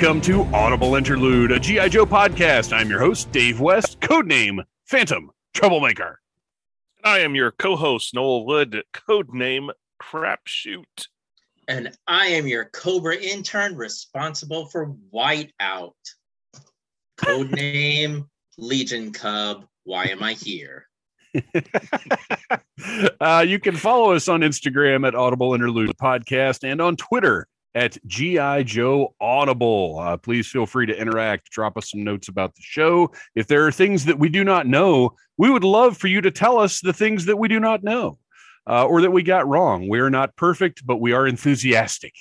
Welcome to Audible Interlude, a G.I. Joe podcast. I'm your host, Dave West, codename Phantom Troublemaker. I am your co-host Noel Wood, codename Crapshoot. And I am your Cobra intern responsible for Whiteout. Codename Legion Cub. Why am I here? uh, you can follow us on Instagram at Audible Interlude Podcast and on Twitter at GI Joe Audible. Uh, please feel free to interact. Drop us some notes about the show. If there are things that we do not know, we would love for you to tell us the things that we do not know uh, or that we got wrong. We are not perfect, but we are enthusiastic.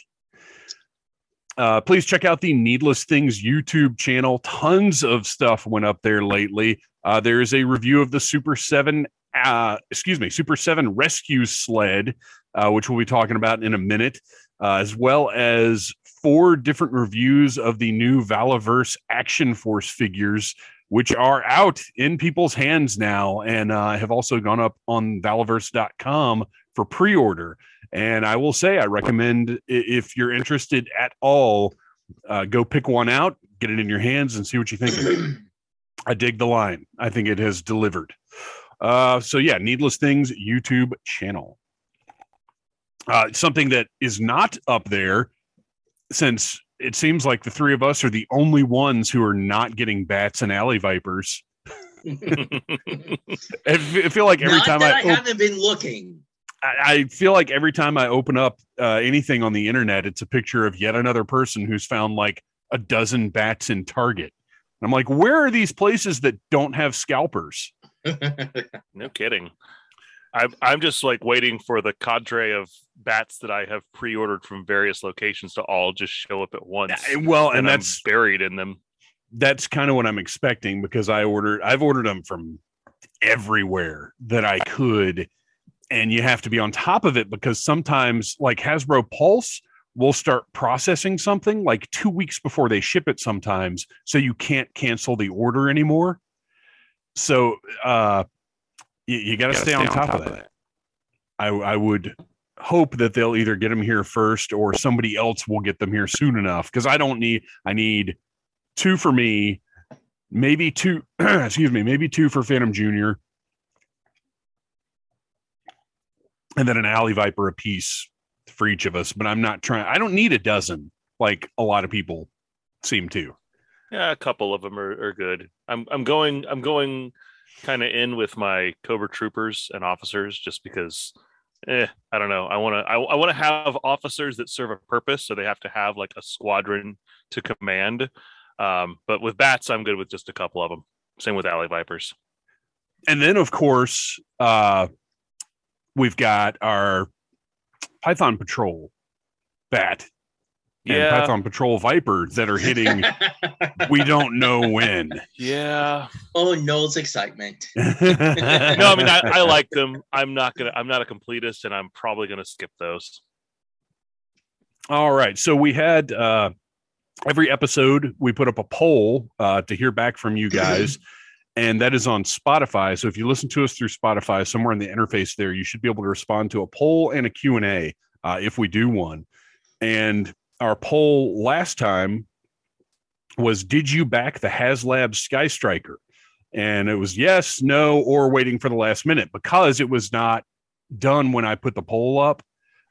Uh, please check out the Needless Things YouTube channel. Tons of stuff went up there lately. Uh, there is a review of the Super 7, uh, excuse me, Super 7 Rescue Sled, uh, which we'll be talking about in a minute uh, as well as four different reviews of the new Valaverse Action Force figures, which are out in people's hands now and uh, have also gone up on Valaverse.com for pre order. And I will say, I recommend if you're interested at all, uh, go pick one out, get it in your hands, and see what you think. I dig the line. I think it has delivered. Uh, so yeah, Needless Things YouTube channel. Uh, something that is not up there, since it seems like the three of us are the only ones who are not getting bats and alley vipers. I feel like every Not time that I, I, op- haven't been looking. I I feel like every time I open up uh, anything on the internet, it's a picture of yet another person who's found like a dozen bats in Target. I'm like, where are these places that don't have scalpers? No kidding. I'm I'm just like waiting for the cadre of bats that I have pre-ordered from various locations to all just show up at once. Well, and, and I'm that's buried in them. that's kind of what I'm expecting because I ordered I've ordered them from everywhere that I could and you have to be on top of it because sometimes like Hasbro Pulse will start processing something like 2 weeks before they ship it sometimes so you can't cancel the order anymore. So uh you, you got to stay, on top, of that. I I would hope that they'll either get them here first or somebody else will get them here soon enough because I don't need I need two for me, maybe two, excuse me, maybe two for Phantom Junior, and then an Alley Viper a piece for each of us. But I'm not trying. I don't need a dozen like a lot of people seem to. Yeah, a couple of them are, are good. I'm I'm going I'm going kind of in with my Cobra troopers and officers just because eh, I don't know. I want to I, I want to have officers that serve a purpose, so they have to have like a squadron to command. Um, but with bats, I'm good with just a couple of them. Same with alley vipers. And then of course, uh, we've got our Python Patrol bat and Yeah, Python Patrol Viper that are hitting. we don't know when. yeah. oh, Noel's excitement. No, I mean I, I like them. I'm not gonna. I'm not a completist, and I'm probably gonna skip those. All right. So we had uh, every episode we put up a poll uh, to hear back from you guys, and that is on Spotify. So if you listen to us through Spotify, somewhere in the interface there, you should be able to respond to a poll and a Q and A uh, if we do one. And our poll last time was: Did you back the HasLab Sky Striker? And it was yes, no, or waiting for the last minute because it was not done when I put the poll up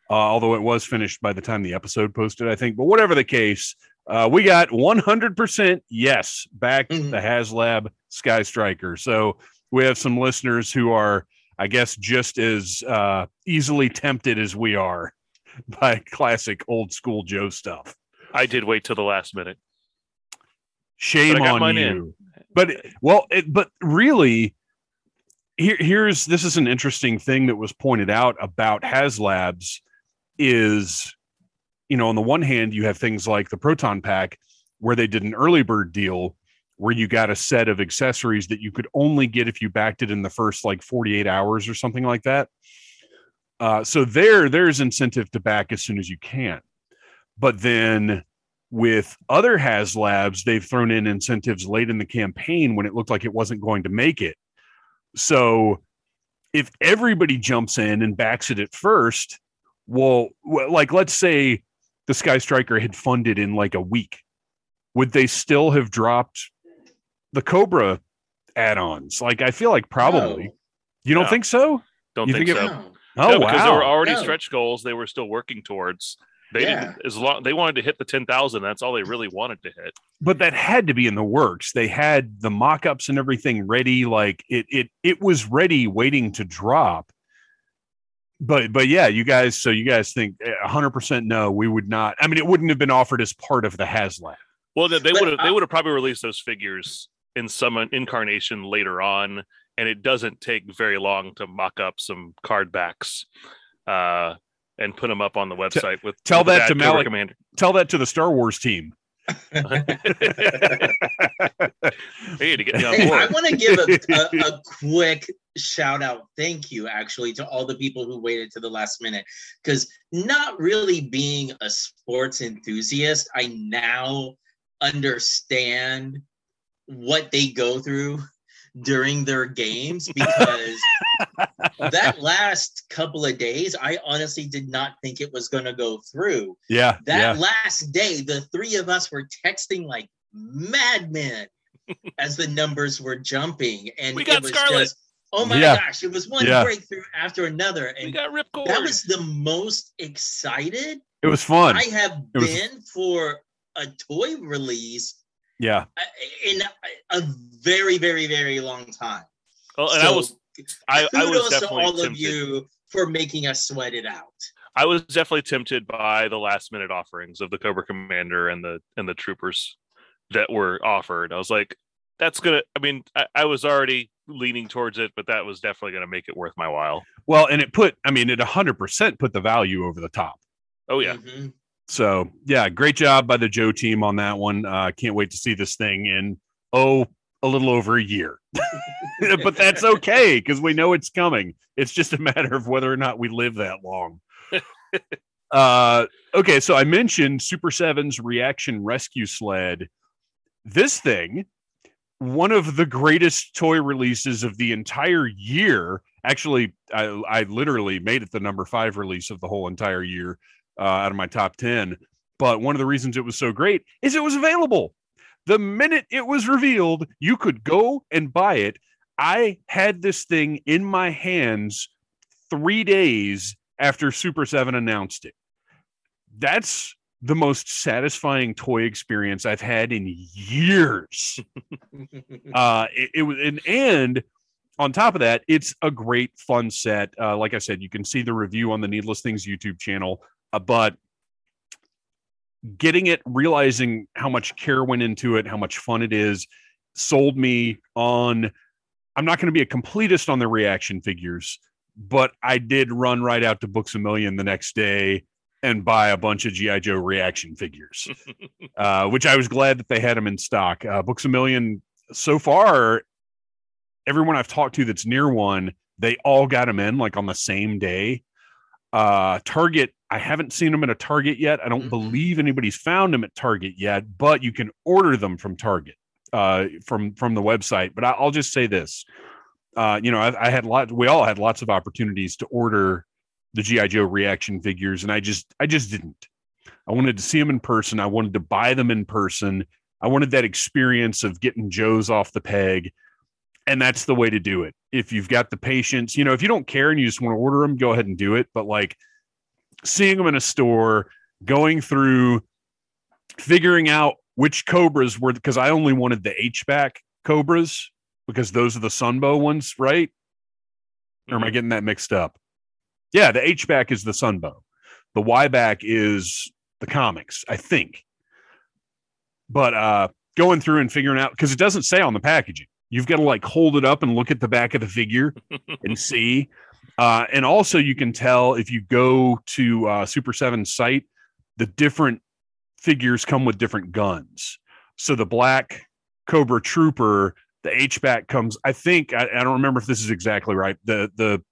uh, although it was finished by the time the episode posted, I think. But whatever the case, uh, we got 100% yes back Mhm. the HasLab Sky Striker. So we have some listeners who are, I guess, just as uh, easily tempted as we are by classic old school Joe stuff. I did wait till the last minute. Shame But I got on you. in. But well, it, but really, here here's this is an interesting thing that was pointed out about HasLabs is, you know, on the one hand, you have things like the Proton Pack, where they did an early bird deal where you got a set of accessories that you could only get if you backed it in the first like 48 hours or something like that. Uh, so there, there's incentive to back as soon as you can. But then with other HasLabs, they've thrown in incentives late in the campaign when it looked like it wasn't going to make it. So if everybody jumps in and backs it at first, well, well, like let's say the Sky Striker had funded in like a week would they still have dropped the Cobra add-ons? Like I feel like probably. No. You don't No. think so? Don't You think, think so. it- No. Oh no, because there were already No. stretch goals they were still working towards. They Yeah. didn't as long they wanted to hit the ten thousand. That's all they really wanted to hit. But that had to be in the works. They had the mock-ups and everything ready. Like it it it was ready, waiting to drop. But but yeah, you guys. So you guys think eh, hundred percent no, we would not. I mean, it wouldn't have been offered as part of the HasLab. Well, they would have they would have probably released those figures in some incarnation later on, and it doesn't take very long to mock up some card backs, uh, and put them up on the website with tell with the that to Dad Malik. Commander. Tell that to the Star Wars team. hey, to get me on Hey, I want to give a, a, a quick shout out, thank you, actually, to all the people who waited to the last minute. Because not really being a sports enthusiast, I now understand what they go through during their games because that last couple of days, I honestly did not think it was going to go through. Yeah, That yeah. last day, the three of us were texting like madmen as the numbers were jumping, and We got it was Scarlet. just oh my Yeah. gosh, it was one Yeah. breakthrough after another, We and got ripcord. that was the most excited It was fun. I have It was- been for a toy release yeah, uh, in a very, very, very long time. well, and I was I, I was kudos to definitely all of tempted. you for making us sweat it out. I was definitely tempted by the last minute offerings of the Cobra Commander and the and the troopers that were offered. I was like, that's gonna. I mean, I, I was already leaning towards it, but that was definitely gonna make it worth my while. well, and it put. I mean, it hundred percent put the value over the top. Oh yeah, Mhm. So yeah, great job by the Joe team on that one. Uh, can't wait to see this thing in oh a little over a year, but that's okay because we know it's coming. It's just a matter of whether or not we live that long. uh, okay, so I mentioned Super Seven's reaction rescue sled. This thing, one of the greatest toy releases of the entire year. Actually, I, I literally made it the number five release of the whole entire year uh, out of my top 10. But one of the reasons it was so great is it was available. The minute it was revealed, you could go and buy it. I had this thing in my hands three days after Super 7 announced it. That's the most satisfying toy experience I've had in years. uh, it, it was, and, and on top of that, it's a great fun set. Uh, like I said, you can see the review on the Needless Things YouTube channel, uh, but getting it, realizing how much care went into it, how much fun it is, sold me on. I'm not going to be a completist on the reaction figures, but I did run right out to Books a Million the next day and buy a bunch of GI Joe reaction figures, uh, which I was glad that they had them in stock. Uh, Books a Million so far, everyone I've talked to that's near one, they all got them in like on the same day. Uh, Target, I haven't seen them at a Target yet. I don't Mhm. believe anybody's found them at Target yet, but you can order them from Target uh, from from the website. But I, I'll just say this: uh, you know, I, I had lots. We all had lots of opportunities to order the GI Joe reaction figures, and I just I just didn't. I wanted to see them in person. I wanted to buy them in person. I wanted that experience of getting Joe's off the peg. And that's the way to do it. If you've got the patience, you know, if you don't care and you just want to order them, go ahead and do it. But like seeing them in a store, going through, figuring out which Cobras were, because I only wanted the H-back Cobras because those are the Sunbow ones, right? Or am I getting that mixed up? Yeah, the H back is the Sunbow. The Y back is the comics, I think. But uh going through and figuring out because it doesn't say on the packaging. You've got to like hold it up and look at the back of the figure and see. Uh, and also you can tell if you go to uh, Super 7's site, the different figures come with different guns. So the black Cobra Trooper, the H back comes. I think I, I don't remember if this is exactly right. The the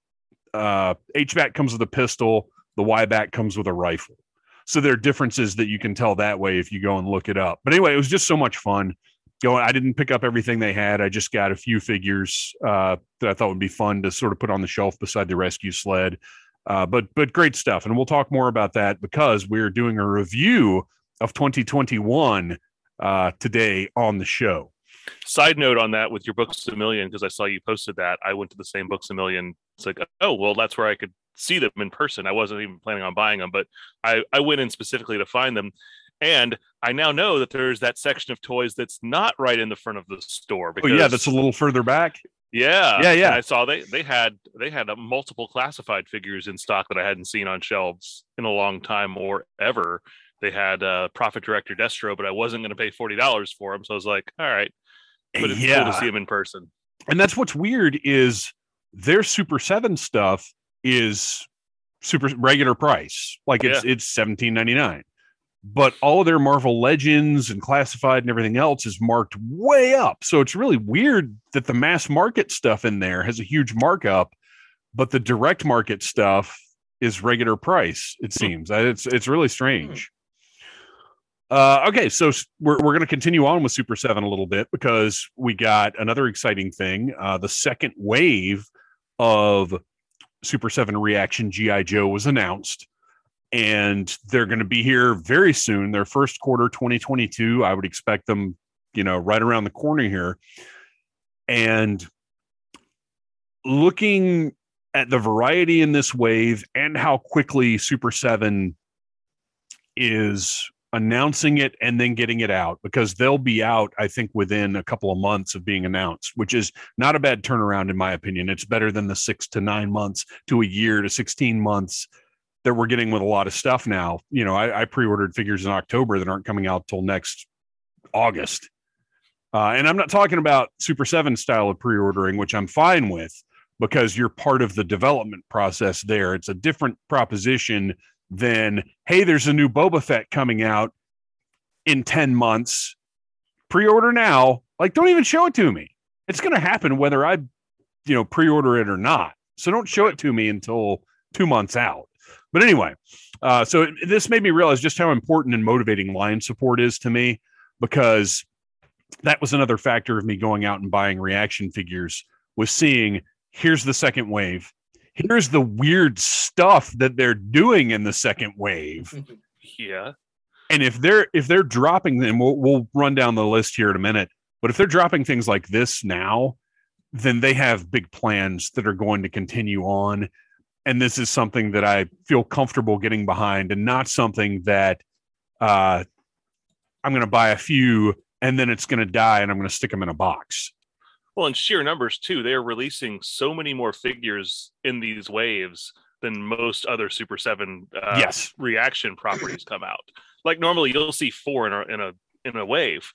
uh, back comes with a pistol. The Y back comes with a rifle. So there are differences that you can tell that way if you go and look it up. But anyway, it was just so much fun. Going, I didn't pick up everything they had. I just got a few figures uh, that I thought would be fun to sort of put on the shelf beside the rescue sled. Uh, but but great stuff, and we'll talk more about that because we're doing a review of 2021 uh, today on the show. Side note on that with your Books a Million, because I saw you posted that. I went to the same Books a Million. It's like, oh, well, that's where I could see them in person. I wasn't even planning on buying them, but I, I went in specifically to find them. And I now know that there's that section of toys that's not right in the front of the store. Because, oh, yeah, that's a little further back. Yeah, yeah, yeah. And I saw they they had they had a multiple classified figures in stock that I hadn't seen on shelves in a long time or ever. They had uh, Profit Director Destro, but I wasn't going to pay forty dollars for him, so I was like, all right. But it's yeah. cool to see him in person. And that's what's weird is their Super Seven stuff is super regular price, like it's yeah. it's seventeen ninety nine but all of their Marvel Legends and classified and everything else is marked way up. So it's really weird that the mass market stuff in there has a huge markup, but the direct market stuff is regular price. It hmm. seems it's it's really strange. Uh, okay, so we're we're going to continue on with Super Seven a little bit because we got another exciting thing. Uh, the second wave of Super Seven Reaction GI Joe was announced and they're going to be here very soon. Their first quarter 2022, I would expect them, you know, right around the corner here. And looking at the variety in this wave and how quickly Super 7 is announcing it and then getting it out because they'll be out I think within a couple of months of being announced which is not a bad turnaround in my opinion it's better than the 6 to 9 months to a year to 16 months that we're getting with a lot of stuff now. You know, I, I pre-ordered figures in October that aren't coming out till next August. Uh, and I'm not talking about Super 7 style of pre-ordering, which I'm fine with because you're part of the development process there. It's a different proposition than, hey, there's a new Boba Fett coming out in 10 months. Pre-order now. Like, don't even show it to me. It's going to happen whether I, you know, pre-order it or not. So don't show it to me until two months out. But anyway, uh, so it, this made me realize just how important and motivating line support is to me because that was another factor of me going out and buying reaction figures was seeing here's the second wave. Here's the weird stuff that they're doing in the second wave. Yeah. And if they're if they're dropping them we'll, we'll run down the list here in a minute but if they're dropping things like this now then they have big plans that are going to continue on and this is something that I feel comfortable getting behind, and not something that uh, I'm going to buy a few and then it's going to die, and I'm going to stick them in a box. Well, in sheer numbers too, they are releasing so many more figures in these waves than most other Super Seven uh, yes. reaction properties come out. Like normally, you'll see four in a in a in a wave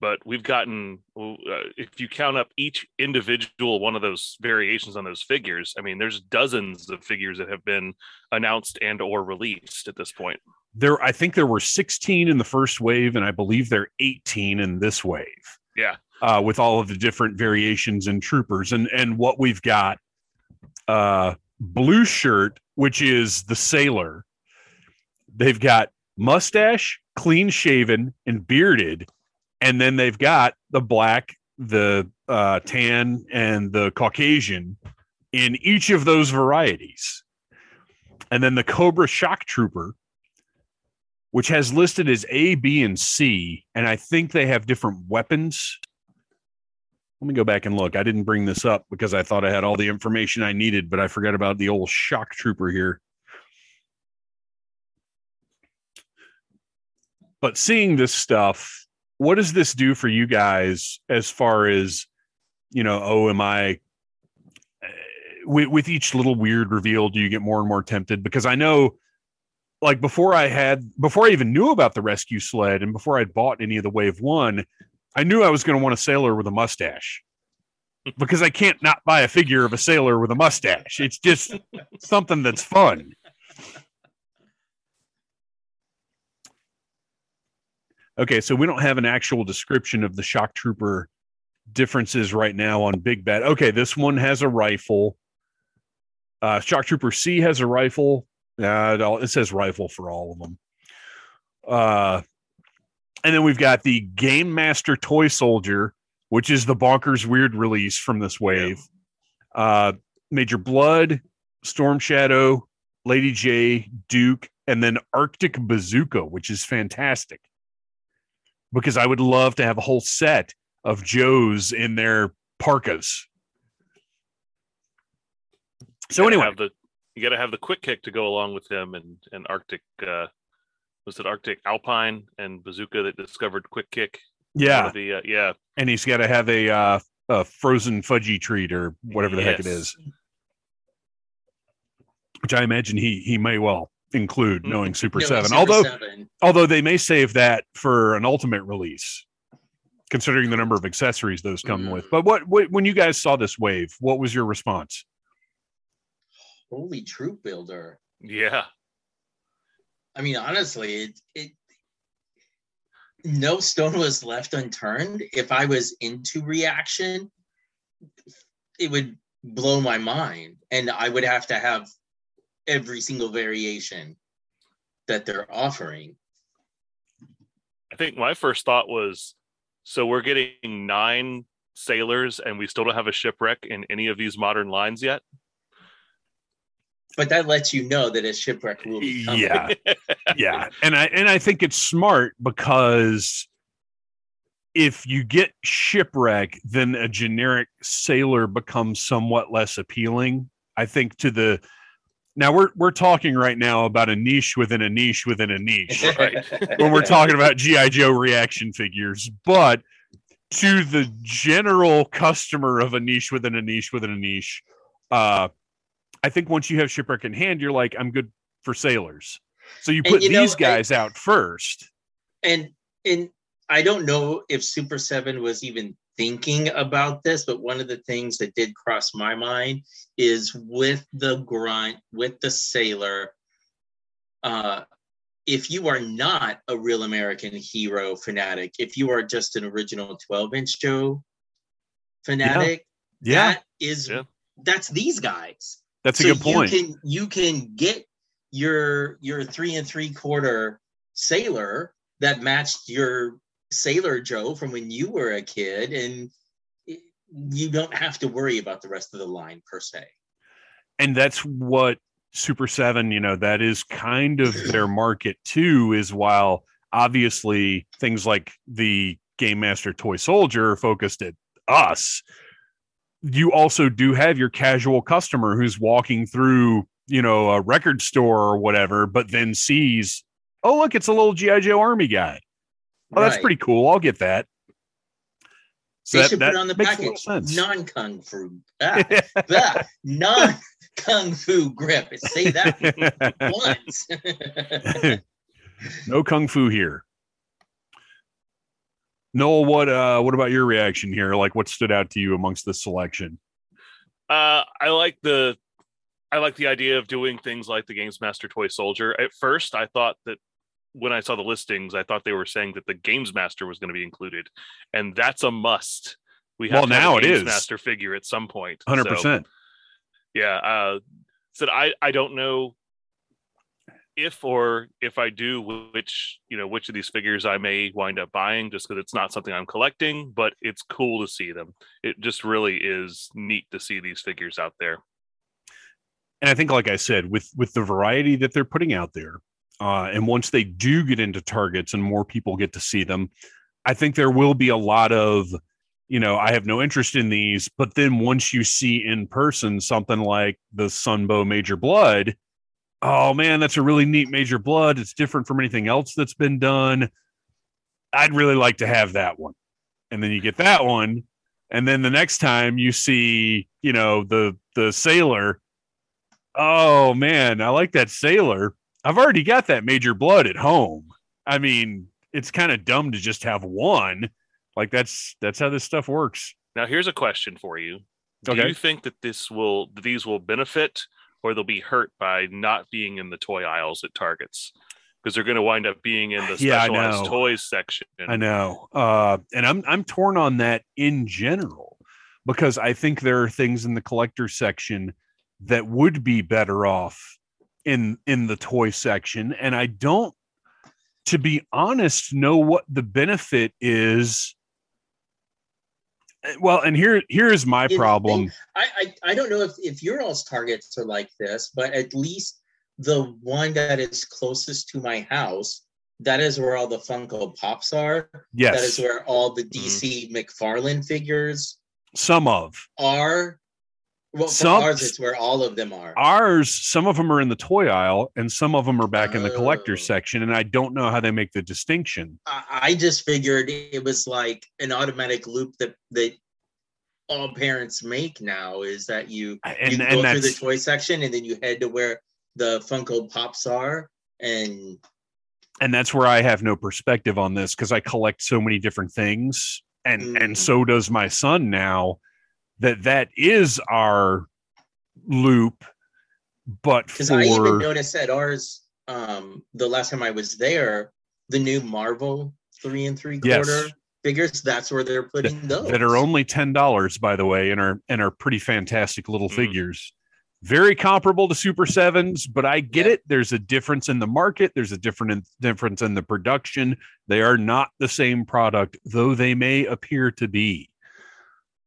but we've gotten uh, if you count up each individual one of those variations on those figures i mean there's dozens of figures that have been announced and or released at this point. There i think there were 16 in the first wave and i believe there are 18 in this wave. Yeah. Uh, with all of the different variations and troopers. And and what we've got uh blue shirt which is the sailor. They've got mustache clean shaven and bearded and then they've got the black, the uh, tan, and the Caucasian in each of those varieties. And then the Cobra Shock Trooper, which has listed as A, B, and C. And I think they have different weapons. Let me go back and look. I didn't bring this up because I thought I had all the information I needed, but I forgot about the old Shock Trooper here. But seeing this stuff what does this do for you guys as far as you know oh am i uh, with, with each little weird reveal do you get more and more tempted? Because i know like before i had before i even knew about the rescue sled and before i'd bought any of the wave one i knew i was going to want a sailor with a mustache. Because i can't not buy a figure of a sailor with a mustache. It's just something that's fun Okay, so we don't have an actual description of the shock trooper differences right now on Big Bad. Okay, this one has a rifle. Uh, shock Trooper C has a rifle. Uh, it, says rifle for all of them. Uh, and then we've got the Game Master Toy Soldier, which is the bonkers weird release from this wave. Yeah. Uh, Major Blood, Storm Shadow, Lady J, Duke, and then Arctic Bazooka, which is fantastic. Because I would love to have a whole set of Joes in their parkas. So anyway, have the you got to have the quick kick to go along with him and and Arctic. Uh, was it Arctic Alpine and Bazooka that discovered quick kick? Yeah, the uh, yeah and he's got to have a uh, a frozen fudgy treat or whatever the heck it is, which I imagine he he may well include, Mhm. knowing Super No, Seven. Super although Seven. although they may save that for an ultimate release, considering the number of accessories those come Mm. with. But what, what when you guys saw this wave, what was your response? holy troop builder. yeah I mean, honestly, it, it no stone was left unturned. If I was into reaction, it would blow my mind, and I would have to have every single variation that they're offering. I think my first thought was, so we're getting nine sailors and we still don't have a shipwreck in any of these modern lines yet. But that lets you know that a shipwreck will be coming. Yeah, yeah, and I and I think it's smart because if you get shipwreck, then a generic sailor becomes somewhat less appealing. I think to the now we're we're talking right now about a niche within a niche within a niche. Right. when we're talking about GI Joe reaction figures, but to the general customer of a niche within a niche within a niche, uh, I think once you have shipwreck in hand, you're like, I'm good for sailors. So you put you know, these I- guys out first. and and I don't know if Super Seven was even thinking about this, but one of the things that did cross my mind is with the grunt, with the sailor. Uh, if you are not a real American hero fanatic, if you are just an original 12 inch Joe fanatic, Yeah, that is Yeah. that's these guys that's a good point. you can you can get your your three and three quarter sailor that matched your sailor Joe from when you were a kid, and you don't have to worry about the rest of the line per se. and that's what Super Seven, you know, that is kind of their market too. Is while obviously things like the Game Master Toy Soldier focused at us, you also do have your casual customer who's walking through, you know, a record store or whatever, but then sees, oh look, it's a little GI Joe Army guy. Oh, that's pretty cool. I'll get that. So They that- should that put on the makes a little package non kung fu, ah, ah, non kung fu grip. Say that once. no kung fu here. Noel, what uh what about your reaction here? Like what stood out to you amongst the selection? Uh, I like the I like the idea of doing things like the Games Master Toy Soldier. At first, I thought that when I saw the listings, I thought they were saying that the Games Master was going to be included, and that's a must. We have Well, have now a it Games is. Master figure at some point. Hundred So, percent. yeah uh said i i don't know if or if i do which you know which of these figures i may wind up buying just because it's not something i'm collecting but it's cool to see them it just really is neat to see these figures out there And I think, like I said, with with the variety that they're putting out there, uh, and once they do get into targets and more people get to see them, I think there will be a lot of, you know, I have no interest in these. But then once you see in person something like the Sunbow Major Blood, oh man, that's a really neat Major Blood. It's different from anything else that's been done. I'd really like to have that one. And then you get that one. And then the next time you see, you know, the the sailor, oh man, I like that sailor. I've already got that major blood at home. I mean, it's kind of dumb to just have one. Like that's that's how this stuff works. now here's a question for you do Okay. you think that this will these will benefit or they'll be hurt by not being in the toy aisles at targets because they're going to wind up being in the specialized know. toys section I know. Uh and I'm I'm torn on that in general because I think there are things in the collector section that would be better off in in the toy section and I don't to be honest know what the benefit is. Well and here here is my You problem. think- I, I I don't know if if your all's targets are like this, but at least the one that is closest to my house that is where all the Funko Pops are. Yes, That is where all the mm-hmm. DC McFarlane figures some of. are. Well, Some- ours, it's where all of them are. ours. Some of them are in the toy aisle, and some of them are back in the collector's Oh. section. And I don't know how they make the distinction. I, I just figured it was like an automatic loop that that all parents make now is that you And you and go through the toy section and then you head to where the Funko Pops are and and that's where I have no perspective on this because I collect so many different things, and Mm. and so does my son now. That that is our loop, but because for I even noticed at ours um the last time I was there the new Marvel three and three Yes. quarter figures that's where they're putting those that are only ten dollars, by the way, and are and are pretty fantastic little Mm. figures. Very comparable to Super Sevens, but I get Yeah. it. There's a difference in the market. There's a different in, difference in the production. They are not the same product, though they may appear to be.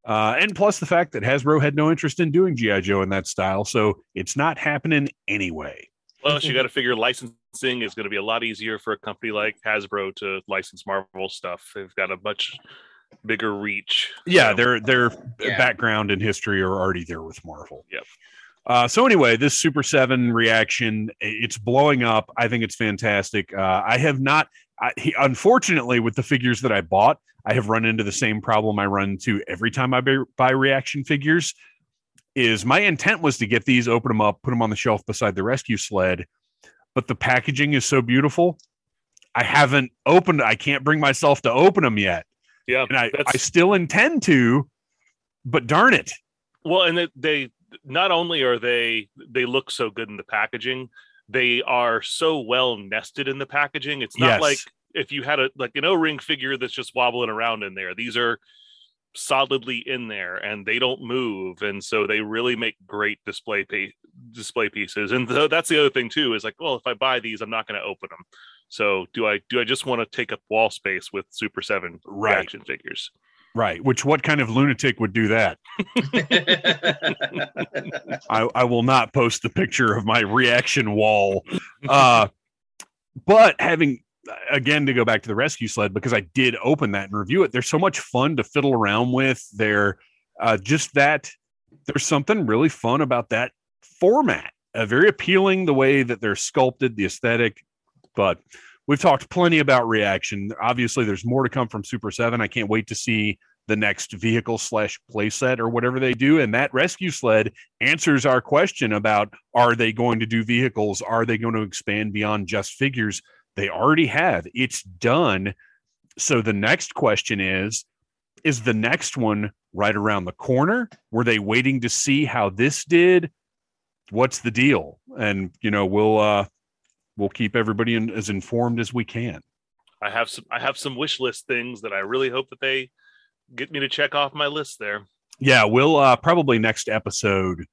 Uh, and plus the fact that Hasbro had no interest in doing GI Joe in that style, so it's not happening anyway. Plus, you got to figure licensing is going to be a lot easier for a company like Hasbro to license Marvel stuff. They've got a much bigger reach. Yeah, So, their their Yeah. background and history are already there with Marvel. Yep. Uh, so anyway, this Super Seven reaction, it's blowing up. I think it's fantastic. Uh, I have not, I, he, unfortunately, with the figures that I bought, I have run into the same problem I run into every time I buy, buy reaction figures. Is my intent was to get these, open them up, put them on the shelf beside the rescue sled, but the packaging is so beautiful. I haven't opened. I can't bring myself to open them yet yeah, and I, I still intend to, but darn it. well, and they, they not only are they they look so good in the packaging, they are so well nested in the packaging. It's not Yes. like if you had a like an O-ring figure that's just wobbling around in there. These are solidly in there and they don't move and so they really make great display pa- display pieces and th- that's the other thing too is like well if i buy these i'm not going to open them so do i do i just want to take up wall space with super 7 Right. reaction figures Right. Which what kind of lunatic would do that? I, I will not post the picture of my reaction wall. Uh, but having again to go back to the rescue sled because I did open that and review it. They're so much fun to fiddle around with. They're uh, just that there's something really fun about that format. Uh, very appealing the way that they're sculpted, the aesthetic. But we've talked plenty about reaction. Obviously, there's more to come from Super Seven. I can't wait to see the next vehicle slash playset or whatever they do. And that rescue sled answers our question about are they going to do vehicles? Are they going to expand beyond just figures? They already have. It's done. So the next question is Is the next one right around the corner? Were they waiting to see how this did? What's the deal? And, you know, we'll, uh, we'll keep everybody in, as informed as we can. i have some i have some wish list things that i really hope that they get me to check off my list there. Yeah we'll uh probably next episode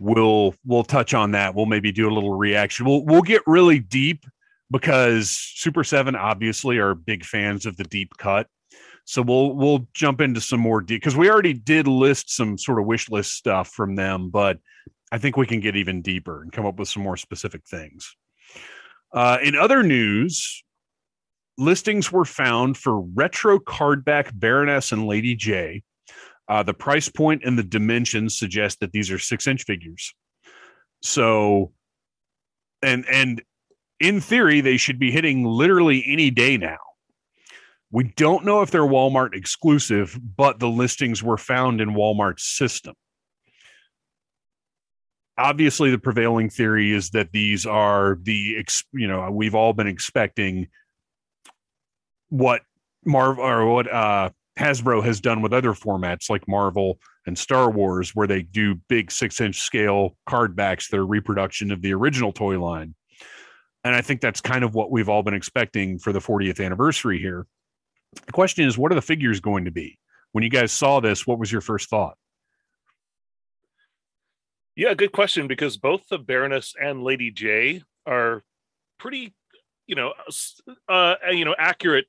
we'll we'll touch on that. We'll maybe do a little reaction. We'll we'll get really deep because super 7 obviously are big fans of the deep cut. So we'll we'll jump into some more deep because we already did list some sort of wish list stuff from them but i think we can get even deeper and come up with some more specific things uh, in other news listings were found for retro cardback baroness and lady j uh, the price point and the dimensions suggest that these are six inch figures. So, and and in theory, they should be hitting literally any day now. We don't know if they're Walmart exclusive, but the listings were found in Walmart's system. Obviously, the prevailing theory is that these are the you know we've all been expecting what Marvel or what uh, Hasbro has done with other formats like Marvel and Star Wars, where they do big six inch scale card backs that are reproduction of the original toy line. And I think that's kind of what we've all been expecting for the 40th anniversary here. The question is, what are the figures going to be? When you guys saw this, what was your first thought? Yeah, good question because both the Baroness and Lady J are pretty, you know, uh, you know, accurate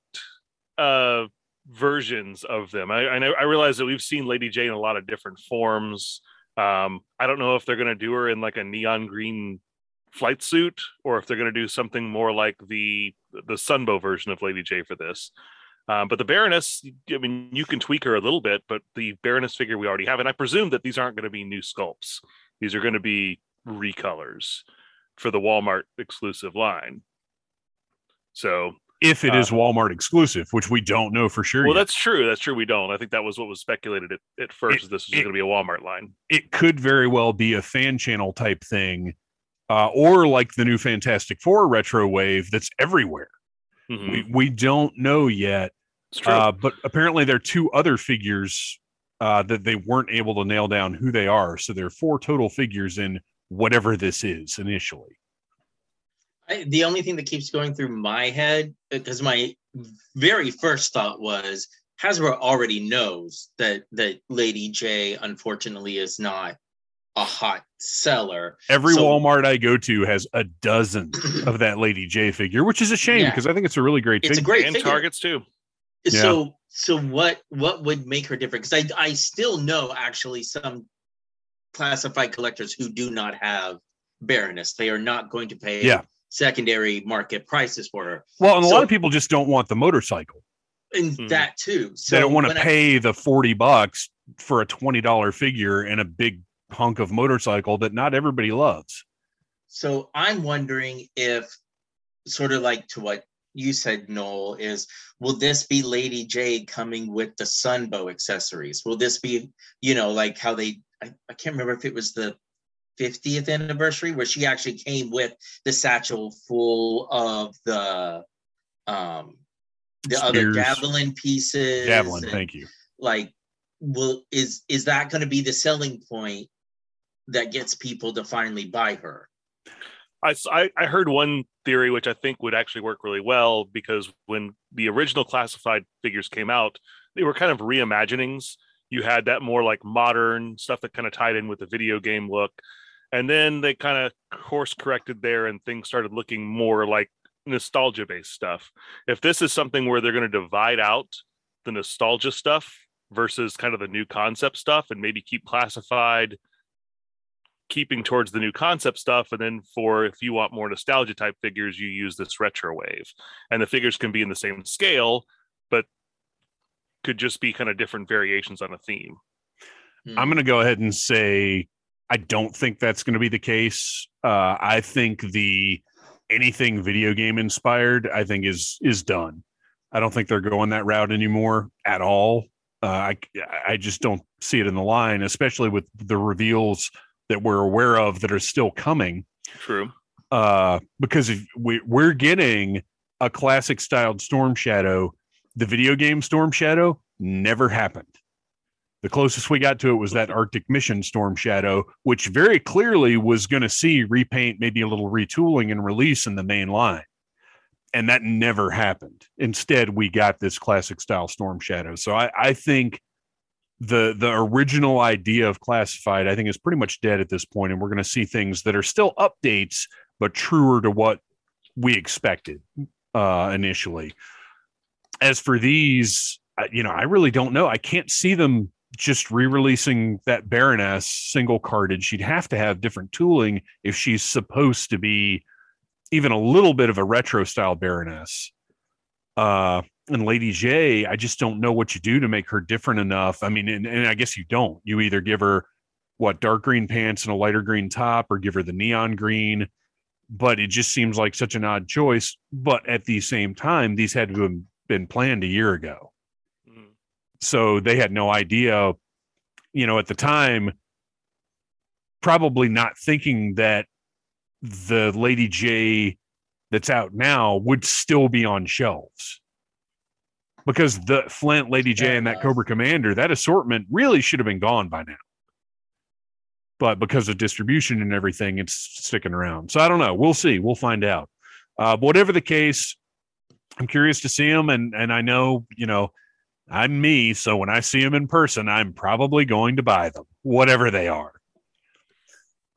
uh versions of them. I I, know, I realize that we've seen Lady J in a lot of different forms. Um, I don't know if they're going to do her in like a neon green flight suit or if they're going to do something more like the the Sunbow version of Lady J for this. Um, but the Baroness, I mean, you can tweak her a little bit, but the Baroness figure we already have, and I presume that these aren't going to be new sculpts. These are going to be recolors for the Walmart exclusive line. So if it Uh, is Walmart exclusive, which we don't know for sure. Well, yet. that's true. That's true. We don't. I think that was what was speculated at, at first. It- is this is going to be a Walmart line. it could very well be a fan channel type thing, uh, or like the new Fantastic Four retro wave that's everywhere. Mhm. We we don't know yet. It's true. Uh, but apparently, there are two other figures uh, that they weren't able to nail down who they are. So there are four total figures in whatever this is initially. I, the only thing that keeps going through my head because my very first thought was Hasbro already knows that that Lady J unfortunately is not a hot seller. Every So- Walmart I go to has a dozen of that Lady J figure, which is a shame Yeah. because I think it's a really great It's a figure. great and figure. Targets too. So so what what would make her different? Because I I still know actually some classified collectors who do not have Baroness. They are not going to pay Yeah. secondary market prices for her. Well, and a lot of people just don't want the motorcycle. And Mhm. that too. So they don't want to when I- pay the 40 bucks for a $20 figure and a big hunk of motorcycle that not everybody loves. So I'm wondering if, sort of like to what you said, Noel, is will this be Lady J coming with the Sunbow accessories? Will this be, you know, like how they, I, I can't remember if it was the 50th anniversary where she actually came with the satchel full of the, um, the other Spears. javelin pieces. Javelin, thank you. Like, will is is that going to be the selling point that gets people to finally buy her? I, I heard one theory which I think would actually work really well because when the original classified figures came out, they were kind of reimaginings. You had that more like modern stuff that kind of tied in with the video game look. And then they kind of course corrected there and things started looking more like nostalgia based stuff. If this is something where they're going to divide out the nostalgia stuff versus kind of the new concept stuff and maybe keep classified keeping towards the new concept stuff and then for if you want more nostalgia type figures you use this retro wave and the figures can be in the same scale but could just be kind of different variations on a theme I'm going to go ahead and say I don't think that's going to be the case. Uh, I think the anything video game inspired, I think is is done. I don't think they're going that route anymore at all. Uh, I I just don't see it in the line, especially with the reveals that we're aware of that are still coming. true uh, because if we, we're getting a classic styled Storm Shadow. The video game Storm Shadow never happened. The closest we got to it was that Arctic Mission Storm Shadow, which very clearly was going to see repaint, maybe a little retooling and release in the main line. And that never happened. Instead, we got this classic style Storm Shadow. So I, I think the the original idea of classified, I think, is pretty much dead at this point, and we're going to see things that are still updates, but truer to what we expected uh, initially. As for these, you know, I really don't know. I can't see them just re-releasing that Baroness single carded. She'd have to have different tooling if she's supposed to be even a little bit of a retro style Baroness. Uh, and Lady J, I just don't know what you do to make her different enough. I mean, and, and I guess you don't. You either give her what dark green pants and a lighter green top, or give her the neon green. But it just seems like such an odd choice. But at the same time, these had to have been planned a year ago Mm. so they had no idea you know at the time probably not thinking that the lady j that's out now would still be on shelves because the flint lady j and that cobra commander that assortment really should have been gone by now. But because of distribution and everything it's sticking around. So i don't know. We'll see. We'll find out. Uh, but whatever the case i'm curious to see them and and i know you know I'm me, so when I see them in person, I'm probably going to buy them, whatever they are.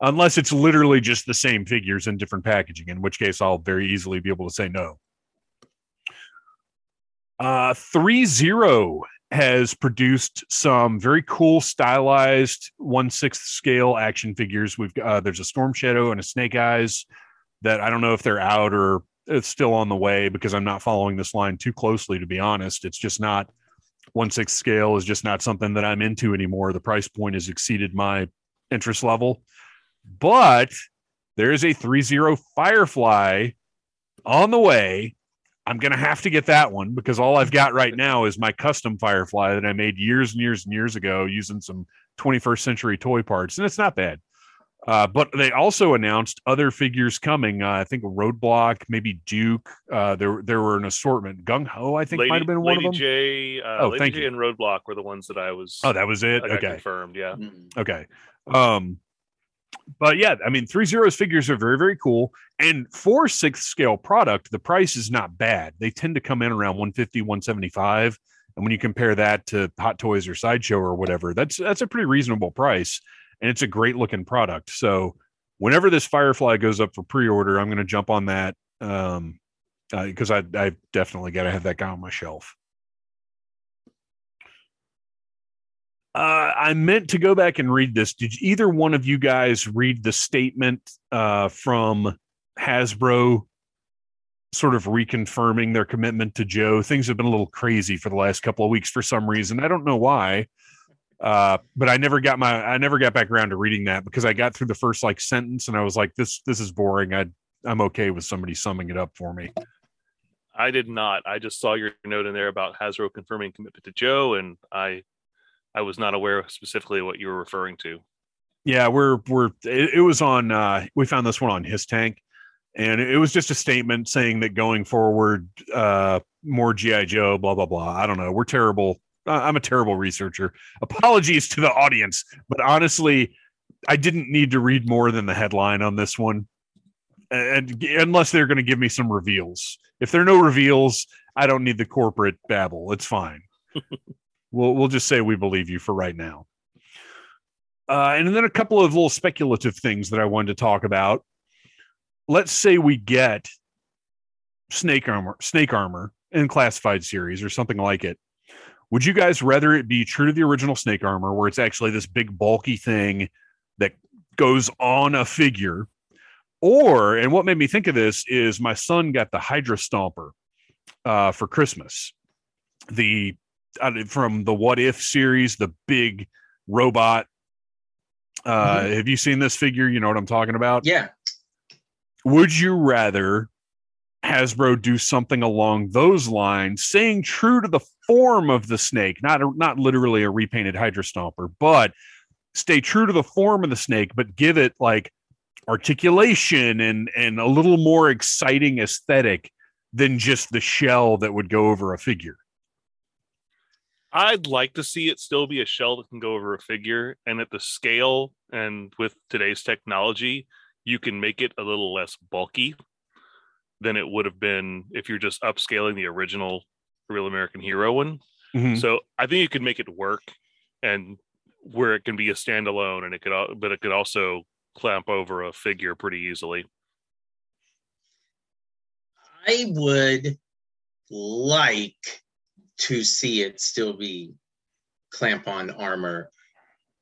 Unless it's literally just the same figures in different packaging, in which case I'll very easily be able to say no. Uh, threezero has produced some very cool stylized one sixth scale action figures. We've uh, there's a Storm Shadow and a Snake Eyes that I don't know if they're out or it's still on the way because I'm not following this line too closely, to be honest. It's just not one six scale is just not something that I'm into anymore. The price point has exceeded my interest level. But there is a threezero Firefly on the way. I'm gonna have to get that one because all I've got right now is my custom Firefly that I made years and years and years ago using some 21st century toy parts, and it's not bad. Uh, but they also announced other figures coming. Uh, I think Roadblock, maybe Duke. Uh, there, there were an assortment. Gung Ho, I think, Lady, might have been one Lady of them. J, uh, Oh, Lady thank J you. and Roadblock were the ones that I was. Oh, that was it. Okay, confirmed. Yeah, Mhm. okay. Um, but yeah, I mean, threezero's figures are very, very cool. And for sixth scale product, the price is not bad. They tend to come in around 150, 175. And when you compare that to Hot Toys or Sideshow or whatever, that's that's a pretty reasonable price. And it's a great looking product. So whenever this Firefly goes up for pre-order, I'm going to jump on that um, because I I definitely got to have that guy on my shelf. Uh, I meant to go back and read this. Did either one of you guys read the statement uh, from Hasbro, sort of reconfirming their commitment to Joe? Things have been a little crazy for the last couple of weeks for some reason. I don't know why, uh, but I never got my I never got back around to reading that because I got through the first like sentence and I was like, this this is boring. I I'm okay with somebody summing it up for me. I did not. I just saw your note in there about Hasbro confirming commitment to Joe, and I, I was not aware specifically what you were referring to. Yeah, we're we're it, it was on uh we found this one on HissTank and it was just a statement saying that going forward uh more GI Joe blah blah blah. I don't know. We're terrible. I'm a terrible researcher. Apologies to the audience, but honestly, I didn't need to read more than the headline on this one. And unless they're going to give me some reveals. If there are no reveals, I don't need the corporate babble. It's fine. we'll we'll just say we believe you for right now. Uh, and then a couple of little speculative things that I wanted to talk about. Let's say we get snake armor, snake armor in classified series or something like it. Would you guys rather it be true to the original snake armor, where it's actually this big bulky thing that goes on a figure? Or, and what made me think of this is my son got the Hydra Stomper uh, for Christmas. The from the What If series, the big robot uh, Have you seen this figure? You know what I'm talking about. Yeah. Would you rather Hasbro do something along those lines, staying true to the form of the snake, not not literally a repainted Hydra Stomper, but stay true to the form of the snake, but give it like articulation and and a little more exciting aesthetic than just the shell that would go over a figure. I'd like to see it still be a shell that can go over a figure, and at the scale and with today's technology, you can make it a little less bulky than it would have been if you're just upscaling the original Real American Hero one. Mhm. So I think you could make it work, and where it can be a standalone, and it could, but it could also clamp over a figure pretty easily. I would like to see it still be clamp on armor.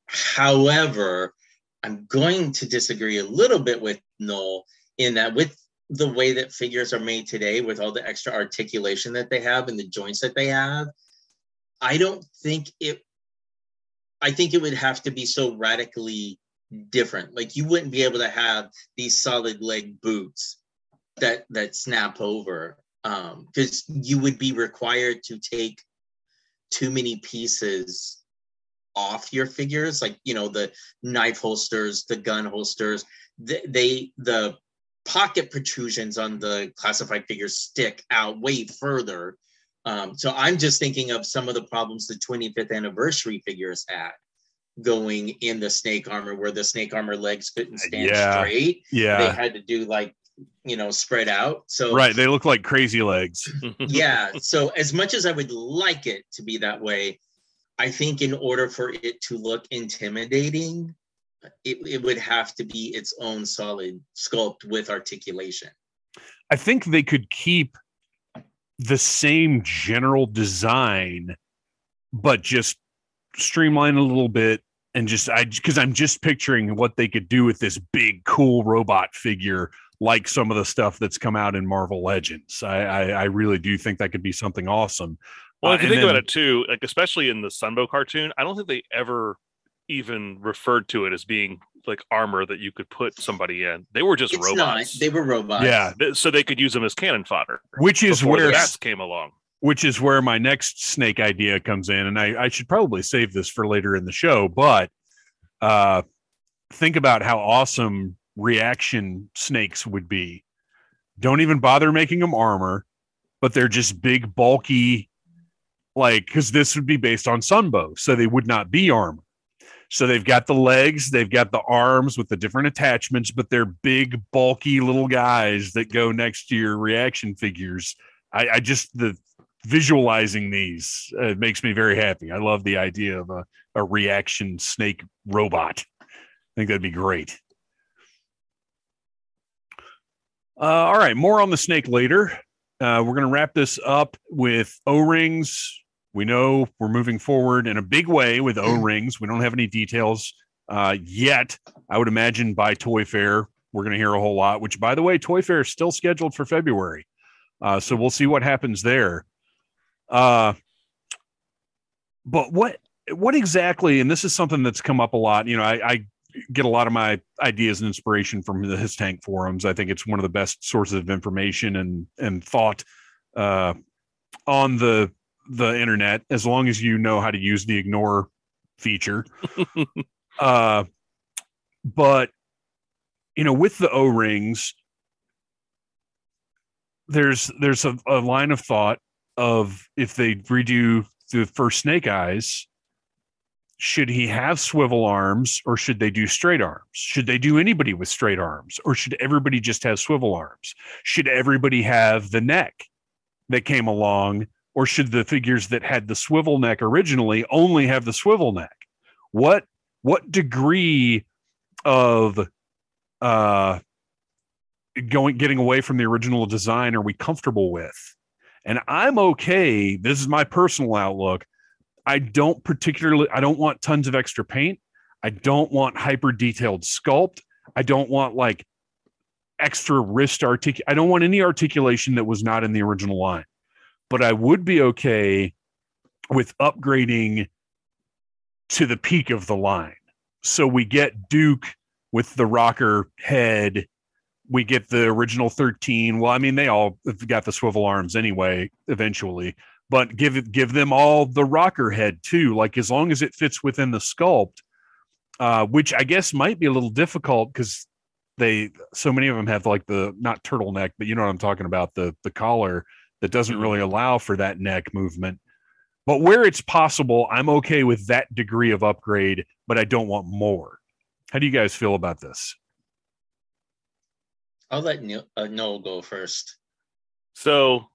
However, I'm going to disagree a little bit with Noel in that with the way that figures are made today, with all the extra articulation that they have and the joints that they have, I don't think it. I think it would have to be so radically different. Like you wouldn't be able to have these solid leg boots that that snap over because you would be required to take too many pieces off your figures like you know the knife holsters the gun holsters they, they the pocket protrusions on the classified figures stick out way further. Um, so i'm just thinking of some of the problems the 25th anniversary figures had going in the snake armor where the snake armor legs couldn't stand Yeah. straight. They had to do like you know spread out so right. They look like crazy legs. yeah so as much as i would like it to be that way i think in order for it to look intimidating it, it would have to be its own solid sculpt with articulation I think they could keep the same general design, but just streamline a little bit and just I because I'm just picturing what they could do with this big cool robot figure like some of the stuff that's come out in Marvel Legends. I, I, I really do think that could be something awesome. Well, Uh, if you and think then- about it too, like especially in the Sunbow cartoon, I don't think they ever even referred to it as being like armor that you could put somebody in. They were just It's robots. not. They were robots. Yeah, so they could use them as cannon fodder. which is where that came along. which is where my next snake idea comes in and I, I should probably save this for later in the show but uh think about how awesome reaction snakes would be don't even bother making them armor but they're just big bulky like because this would be based on sunbow so they would not be armor so they've got the legs they've got the arms with the different attachments but they're big bulky little guys that go next to your reaction figures I, I just the visualizing these uh, makes me very happy. I love the idea of a, a reaction snake robot. I think that'd be great. Uh, all right, more on the snake later. Uh, we're going to wrap this up with O rings. We know we're moving forward in a big way with O rings. We don't have any details uh, yet. I would imagine by Toy Fair, we're going to hear a whole lot, which, by the way, Toy Fair is still scheduled for February. Uh, so we'll see what happens there. Uh, but what what exactly? And this is something that's come up a lot. You know, I, I get a lot of my ideas and inspiration from the HissTank forums. I think it's one of the best sources of information and and thought uh, on the the internet. As long as you know how to use the ignore feature. uh, but you know, with the O rings, there's there's a, a line of thought of if they redo the first snake eyes should he have swivel arms or should they do straight arms? Should they do anybody with straight arms or should everybody just have swivel arms? Should everybody have the neck that came along or should the figures that had the swivel neck originally only have the swivel neck? What what degree of uh going getting away from the original design are we comfortable with? And i'm okay this is my personal outlook i don't particularly i don't want tons of extra paint. I don't want hyper detailed sculpt. I don't want like extra wrist artic i don't want any articulation that was not in the original line. But i would be okay with upgrading to the peak of the line. So we get duke with the rocker head. We get the original 13 well i mean they all have got the swivel arms anyway eventually but give it give them all the rocker head too like as long as it fits within the sculpt uh which i guess might be a little difficult because they so many of them have like the not turtleneck but you know what i'm talking about the the collar that doesn't really allow for that neck movement. But where it's possible i'm okay with that degree of upgrade but i don't want more. How do you guys feel about this? I'll let Neil, uh, Noel go first. So,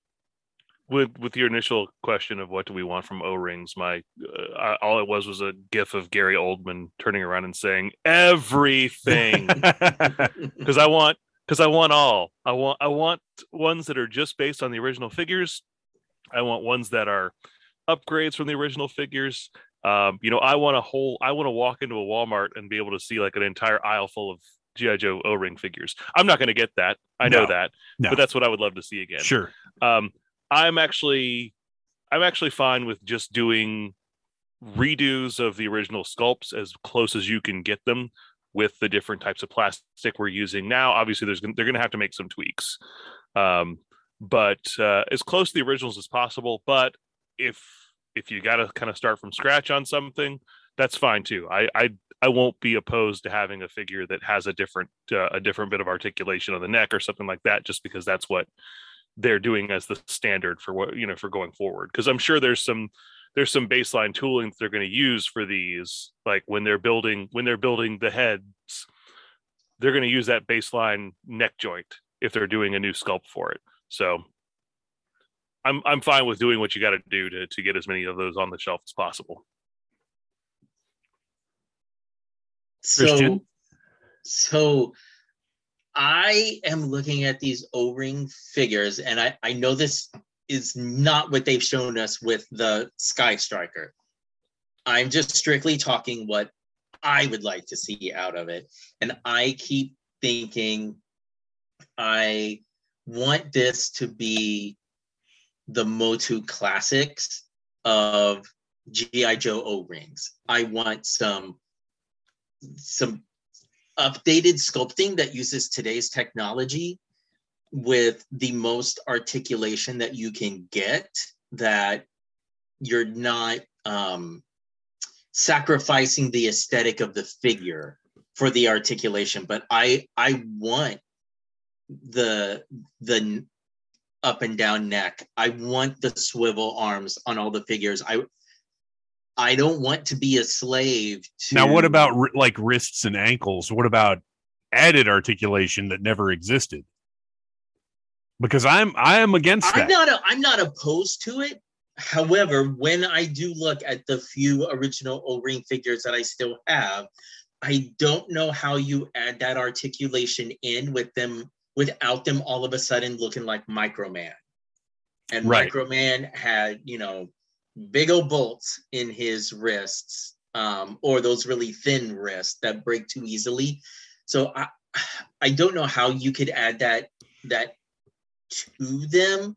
with with your initial question of what do we want from O rings, my uh, I- all it was was a gif of Gary Oldman turning around and saying everything because I want because I want all. I want I want ones that are just based on the original figures. I want ones that are upgrades from the original figures. Um, you know, I want a whole. I want to walk into a Walmart and be able to see like an entire aisle full of GI Joe O ring figures. I'm not going to get that. I know No. that, No. but that's what I would love to see again. sure Um, I'm actually, I'm actually fine with just doing redos of the original sculpts as close as you can get them with the different types of plastic we're using now. Obviously, there's they're going to have to make some tweaks, um, but uh, as close to the originals as possible. But if if you got to kind of start from scratch on something, that's fine too. I I I won't be opposed to having a figure that has a different uh, a different bit of articulation on the neck or something like that, just because that's what they're doing as the standard for what you know for going forward. Because I'm sure there's some there's some baseline tooling that they're going to use for these, like when they're building when they're building the heads, they're going to use that baseline neck joint if they're doing a new sculpt for it. So. I'm I'm fine with doing what you got to do to to get as many of those on the shelf as possible. So, Christian? so I am looking at these O-ring figures, and I I know this is not what they've shown us with the Sky Striker. I'm just strictly talking what I would like to see out of it, and I keep thinking I want this to be the Motu classics of GI Joe O rings. I want some some updated sculpting that uses today's technology with the most articulation that you can get that you're not um, sacrificing the aesthetic of the figure for the articulation but i i want the the up and down neck. I want the swivel arms on all the figures. I i don't want to be a slave to Now, what about like wrists and ankles? What about added articulation that never existed? Because I'm I am against i'm that. not a, i'm not opposed to it however when i do look at the few original o-ring figures that i still have i don't know how you add that articulation in with them without them all of a sudden looking like microman and Right. microman had you know big old bolts in his wrists um, or those really thin wrists that break too easily so i i don't know how you could add that that to them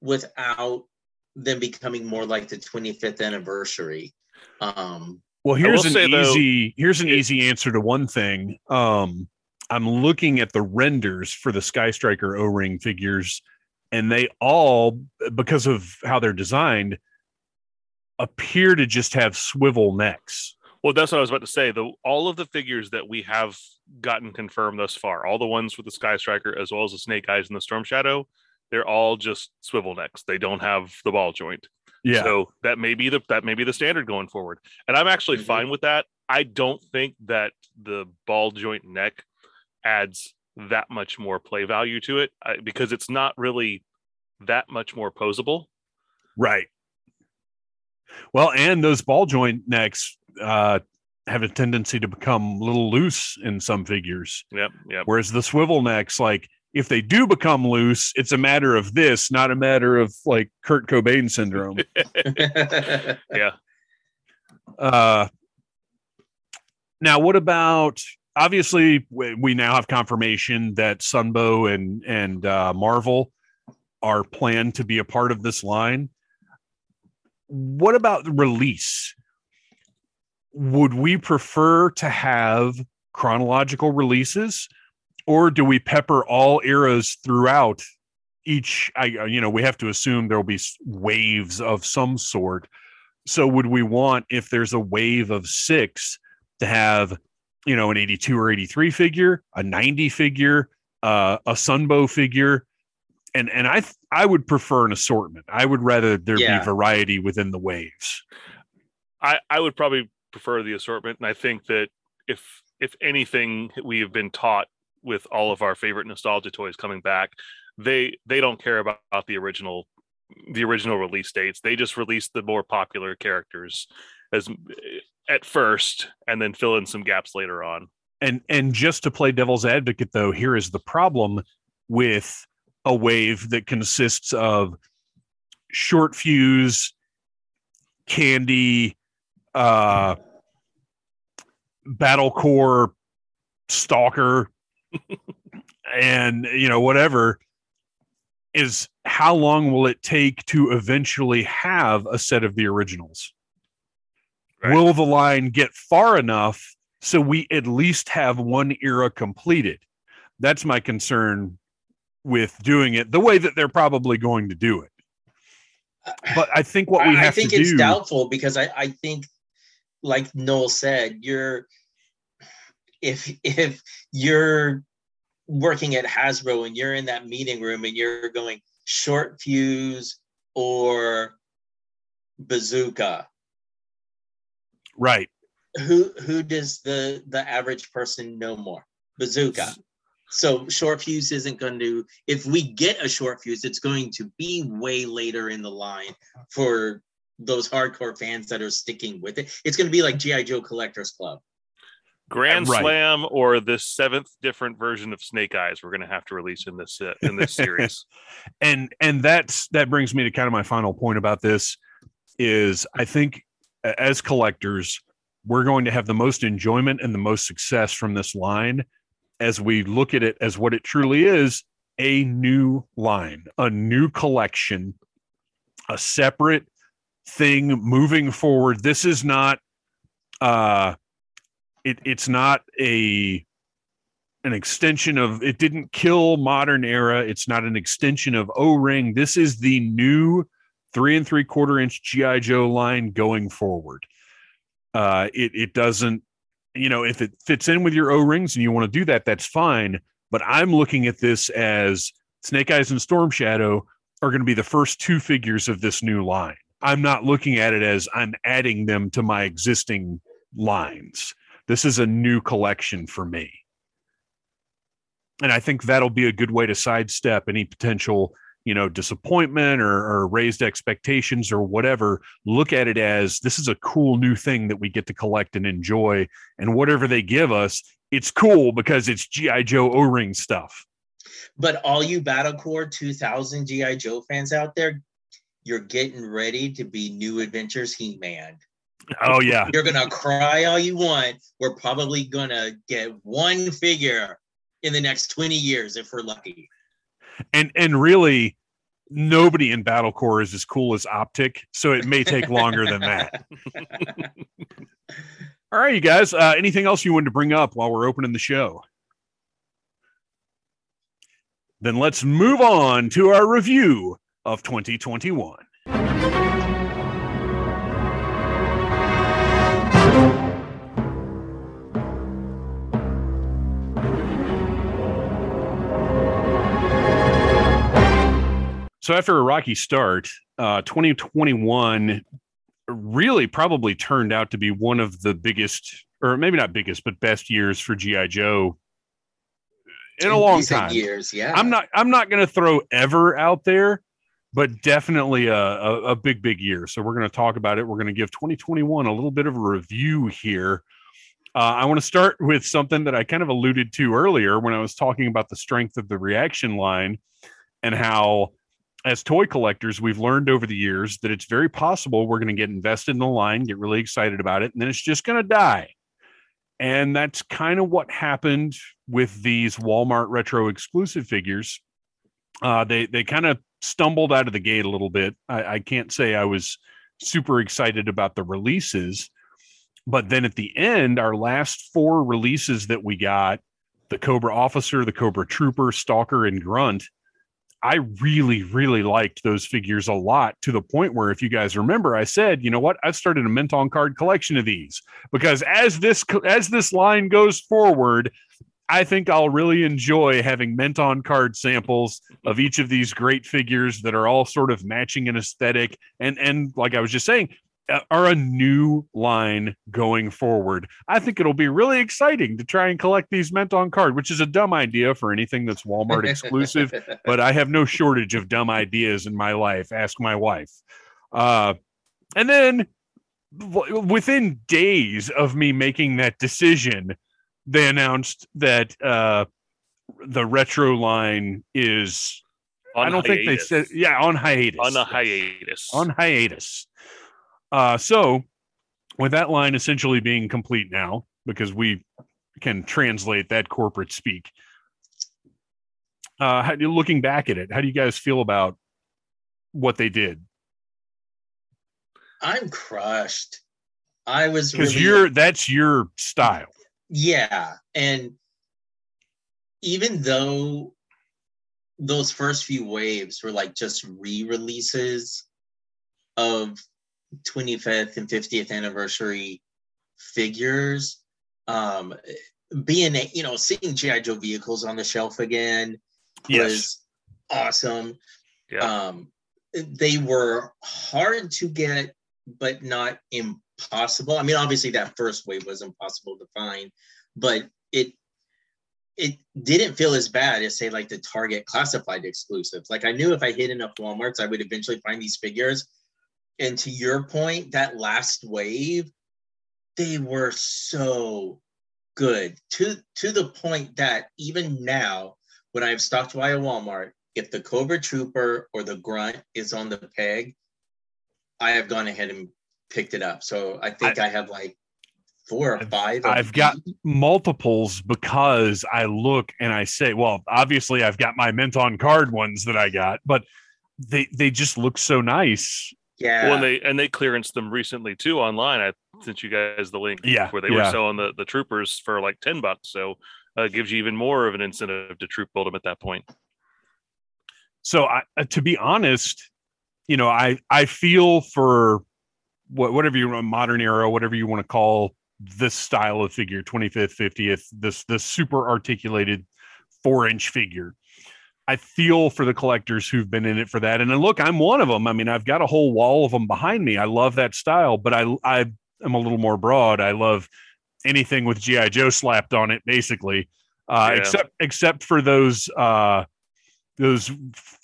without them becoming more like the 25th anniversary. Um, Well, here's an say, though, easy here's an easy answer to one thing. Um, I'm looking at the renders for the Sky Striker O-ring figures, and they all, because of how they're designed, appear to just have swivel necks. Well, that's what I was about to say. The all of the figures that we have gotten confirmed thus far, all the ones with the Sky Striker as well as the Snake Eyes and the Storm Shadow, they're all just swivel necks. They don't have the ball joint. Yeah, So that may be the that may be the standard going forward. And I'm actually Mhm. fine with that. I don't think that the ball joint neck adds that much more play value to it because it's not really that much more posable. right. Well, and those ball joint necks uh, have a tendency to become a little loose in some figures. Yep, yep. Whereas the swivel necks, like if they do become loose, it's a matter of this, not a matter of like Kurt Cobain syndrome. Yeah. uh, now, what about? Obviously, we we now have confirmation that Sunbow and and uh, Marvel are planned to be a part of this line. What about the release? Would we prefer to have chronological releases, or do we pepper all eras throughout each? I you know we have to assume there will be waves of some sort. So would we want if there's a wave of six to have, you know, an 82 or 83 figure, a 90 figure, uh, a Sunbow figure, and and I th- I would prefer an assortment. I would rather there Yeah. be variety within the waves. I, I would probably prefer the assortment, and I think that if if anything we have been taught with all of our favorite nostalgia toys coming back, they they don't care about, about the original the original release dates. They just release the more popular characters as at first, and then fill in some gaps later on. And and just to play devil's advocate though, here is the problem with a wave that consists of Short-Fuze, candy, uh Battle Corps stalker and you know whatever is how long will it take to eventually have a set of the originals Right. will the line get far enough so we at least have one era completed that's my concern with doing it the way that they're probably going to do it but i think what we I, I have think to it's do doubtful because I, I think, like Noel said, you're if if you're working at Hasbro and you're in that meeting room and you're going Short-Fuze or bazooka, right who who does the the average person know more? Bazooka. So Short-Fuze isn't going to. If we get a Short-Fuze, it's going to be way later in the line for those hardcore fans that are sticking with it. It's going to be like GI Joe Collectors Club. Grand Right. Slam or the seventh different version of Snake Eyes we're going to have to release in this uh, in this series. and and that's that brings me to kind of my final point about this is i think as collectors we're going to have the most enjoyment and the most success from this line as we look at it as what it truly is a new line, a new collection, a separate thing moving forward. This is not uh it, it's not a an extension of it didn't kill modern era. It's not an extension of o-ring. This is the new three and three quarter inch gi joe line going forward. Uh it, it doesn't you know if it fits in with your o-rings and you want to do that that's fine. But i'm looking at this as snake eyes and storm shadow are going to be the first two figures of this new line. I'm not looking at it as i'm adding them to my existing lines. This is a new collection for me. And I think that'll be a good way to sidestep any potential, you know, disappointment or, or, raised expectations or whatever. Look at it as this is a cool new thing that we get to collect and enjoy, and whatever they give us, it's cool because it's GI Joe O ring stuff. But all you Battle Corps 2000 GI Joe fans out there, you're getting ready to be New Adventures He Man. Oh yeah. You're gonna cry all you want. We're probably gonna get one figure in the next 20 years if we're lucky. And and really nobody in Battle Corps is as cool as Optikk, so it may take longer than that. All right, you guys. Uh, anything else you wanted to bring up while we're opening the show? Then let's move on to our review of 2021. So after a rocky start, uh, 2021 really probably turned out to be one of the biggest, or maybe not biggest, but best years for GI Joe in a long time. Years, yeah. I'm not. I'm not going to throw ever out there, but definitely a, a, a big, big year. So we're going to talk about it. We're going to give 2021 a little bit of a review here. Uh, I want to start with something that I kind of alluded to earlier when I was talking about the strength of the reaction line and how as toy collectors, we've learned over the years that it's very possible we're going to get invested in the line, get really excited about it, and then it's just going to die. And that's kind of what happened with these Walmart retro exclusive figures. Uh, they they kind of stumbled out of the gate a little bit. I, I can't say I was super excited about the releases, but then at the end, our last four releases that we got the Cobra Officer, the Cobra Trooper, Stalker, and Grunt I really, really liked those figures a lot to the point where, if you guys remember, I said, you know what, I've started a mint on card collection of these because as this as this line goes forward, I think I'll really enjoy having mint on card samples of each of these great figures that are all sort of matching an aesthetic. And and like I was just saying, are a new line going forward. I think it'll be really exciting to try and collect these mint on card, which is a dumb idea for anything that's Walmart exclusive, but I have no shortage of dumb ideas in my life. Ask my wife. Uh, and then within days of me making that decision, they announced that uh, the retro line is. On I don't hiatus. think they said, yeah, on hiatus. on a hiatus. On hiatus. Uh, so, with that line essentially being complete now, because we can translate that corporate speak. Uh, how, looking back at it, how do you guys feel about what they did? I'm crushed. I was Because really- you're that's your style. Yeah. And even though those first few waves were like just re releases of 25th and 50th anniversary figures, um, being, a- you know, seeing G.I. Joe vehicles on the shelf again Yes. was awesome. Yeah. Um, they were hard to get, but not impossible. I mean, obviously that first wave was impossible to find, but it it didn't feel as bad as say like the Target classified exclusives. Like I knew if I hit enough WalMarts, I would eventually find these figures. And to your point, that last wave, they were so good to to the point that even now, when I've stopped by a Walmart, if the Cobra Trooper or the Grunt is on the peg, I have gone ahead and picked it up. So I think I, have like four or five. I've got multiples because I look and I say, well, obviously I've got my mint on card ones that I got, but they they just look so nice. Yeah. When they and they clearanced them recently too online. I sent you guys the link Yeah, where they yeah. were selling the, the troopers for like ten bucks. So uh, gives you even more of an incentive to troop build them at that point. So I, uh, to be honest, you know, I I feel for what whatever you want, modern era, whatever you want to call this style of figure, 25th, 50th, this this super articulated four inch figure. I feel for the collectors who've been in it for that. And then look, I'm one of them. I mean, I've got a whole wall of them behind me. I love that style, but I I am a little more broad. I love anything with GI Joe slapped on it, basically, uh, Yeah. except except for those uh, those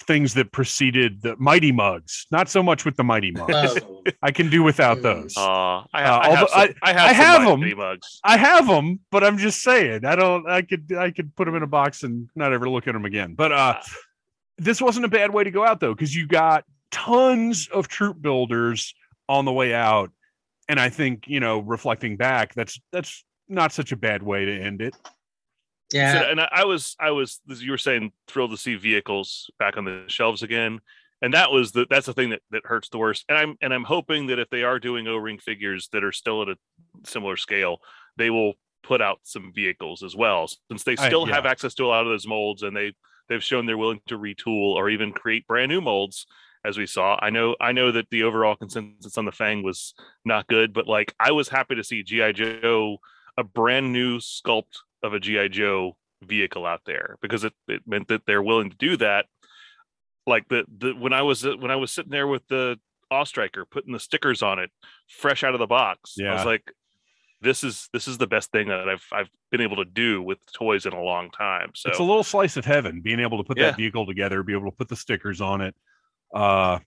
things that preceded the Mighty Mugs. Not so much with the Mighty Mugs. Oh, I can do without those. Uh, I, Uh, I have although some, I, I have, have some 'em. Mugs. I have them, but I'm just saying I don't. I could I could put them in a box and not ever look at them again. But uh, this wasn't a bad way to go out though, because you got tons of troop builders on the way out, and I think you know, reflecting back, that's that's not such a bad way to end it. Yeah. So, and I, I was, I was, as you were saying, thrilled to see vehicles back on the shelves again. And that was the that's the thing that, that hurts the worst. And I'm and I'm hoping that if they are doing O-ring figures that are still at a similar scale, they will put out some vehicles as well. Since they I- still yeah. have access to a lot of those molds and they they've shown they're willing to retool or even create brand new molds as we saw. I know I know that the overall consensus on the Fang was not good, but like I was happy to see GI Joe a brand new sculpt of a GI Joe vehicle out there because it, it meant that they're willing to do that. Like the the when I was when I was sitting there with the Striker putting the stickers on it fresh out of the box, I Yeah. was like, this is this is the best thing that I've I've been able to do with toys in a long time. So It's a little slice of heaven being able to put Yeah. that vehicle together, be able to put the stickers on it. Uh,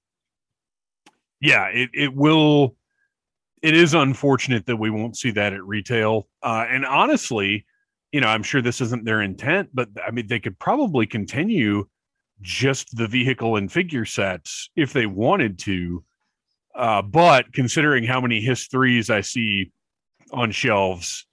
yeah, it it will. It is unfortunate that we won't see that at retail. Uh, and honestly, you know, I'm sure this isn't their intent, but I mean, they could probably continue just the vehicle and figure sets if they wanted to. Uh, but considering how many his threes I see on shelves,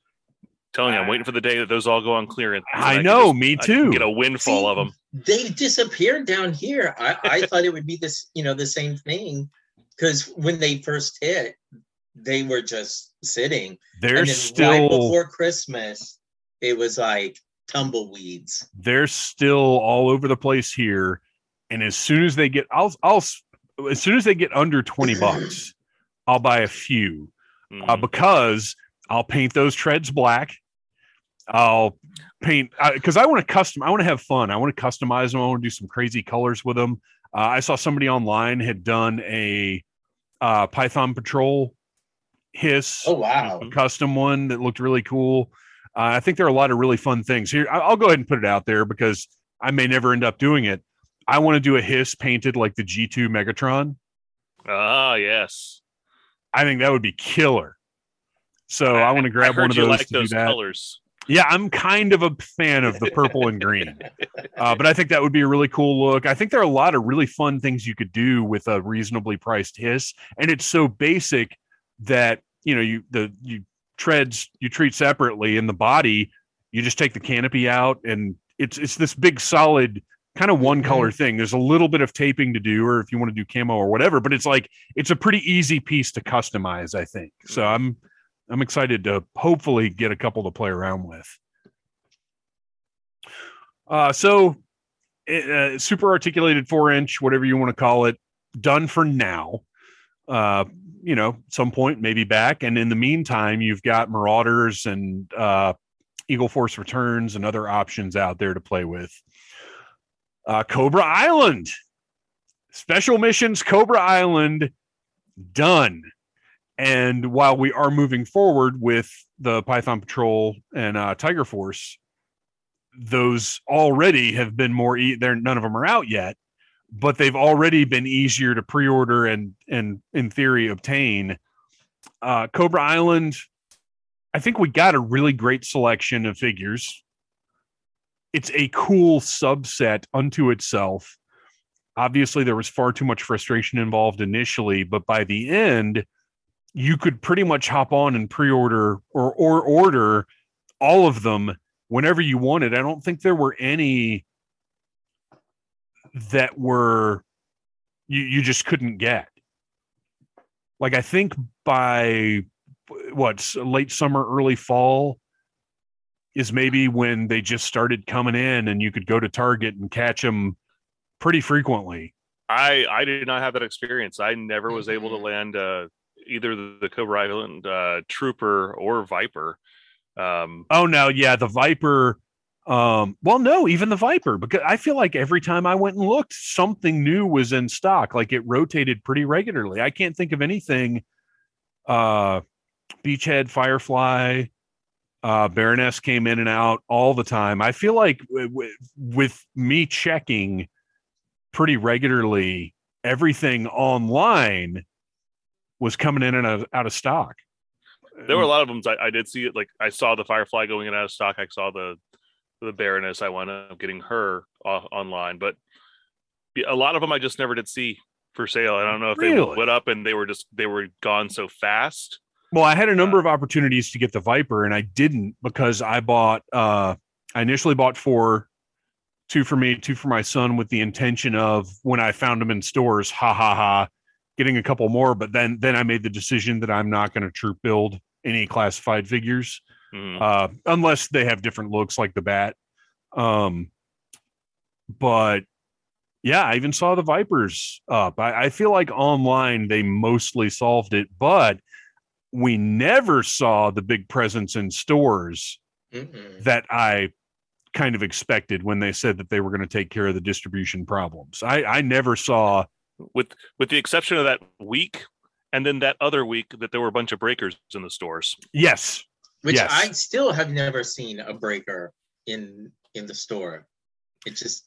telling you, I'm waiting for the day that those all go on clearance. and I know, just- me too. get a windfall See, of them. they disappeared down here. I, I thought it would be this, you know, the same thing. Because when they first hit, they were just sitting. they're and then still right before Christmas, it was like tumbleweeds. they're still all over the place here and as soon as they get i'll i'll as soon as they get under 20 bucks i'll buy a few uh, Mhm. because i'll paint those treads black i'll paint because I, want to custom i want to have fun i want to customize them i want to do some crazy colors with them uh, i saw somebody online had done a uh, python patrol hiss Oh wow. Custom one that looked really cool. Uh, I think there are a lot of really fun things here. I- I'll go ahead and put it out there because I may never end up doing it. I want to do a hiss painted like the G2 Megatron. Ah, yes. I think that would be killer. So I, want to grab one of those like to do those that. colors. Yeah, I'm kind of a fan of the purple and green, uh, but I think that would be a really cool look. I think there are a lot of really fun things you could do with a reasonably priced hiss, and it's so basic that you know you the you treads you treat separately in the body. You just take the canopy out, and it's it's this big solid kind of one color thing. There's a little bit of taping to do, or if you want to do camo or whatever, but it's like it's a pretty easy piece to customize. I think so. I'm I'm excited to hopefully get a couple to play around with. Uh, so, uh, super articulated four inch, whatever you want to call it, done for now. Uh, you know, some point maybe back, and in the meantime, you've got Marauders and uh, Eagle Force Returns and other options out there to play with. Uh, Cobra Island, special missions, Cobra Island, done. And while we are moving forward with the Python Patrol and uh, Tiger Force, those already have been more. E- they're none of them are out yet, but they've already been easier to pre-order and and in theory obtain. Uh, Cobra Island, I think we got a really great selection of figures. It's a cool subset unto itself. Obviously, there was far too much frustration involved initially, but by the end, you could pretty much hop on and pre-order or or order all of them whenever you wanted. I don't think there were any that were you you just couldn't get. Like I think by what late summer, early fall is maybe when they just started coming in, and you could go to Target and catch them pretty frequently. I I did not have that experience. I never was able to Mhm. land uh, either the Cobra Island uh, Trooper or Viper. Um, Oh no, yeah, the Viper. Um, well, no, even the Viper, because I feel like every time I went and looked, something new was in stock. Like it rotated pretty regularly. I can't think of anything. Uh, Beachhead, Firefly, uh, Baroness came in and out all the time. I feel like w- w- with me checking pretty regularly, everything online was coming in and out, out of stock. there were a lot of them. I, I did see it. Like I saw the Firefly going in out of stock. I saw the the Baroness. I wound up getting her uh, online, but a lot of them I just never did see for sale. I don't know if they Really? went up and they were just they were gone so fast. Well, I had a number Uh, of opportunities to get the Viper, and I didn't because I bought. Uh, I initially bought four, two for me, two for my son, with the intention of when I found them in stores, ha ha ha, getting a couple more. But then, then I made the decision that I'm not going to troop build any classified figures Mhm. uh, unless they have different looks like the bat. Um, but yeah, I even saw the Vipers up. I, I feel like online they mostly solved it, but we never saw the big presence in stores Mm-mm. that I kind of expected when they said that they were going to take care of the distribution problems. I, I never saw. with with the exception of that week, and then that other week that there were a bunch of breakers in the stores. Yes, Which Yes. I still have never seen a breaker in in the store. It just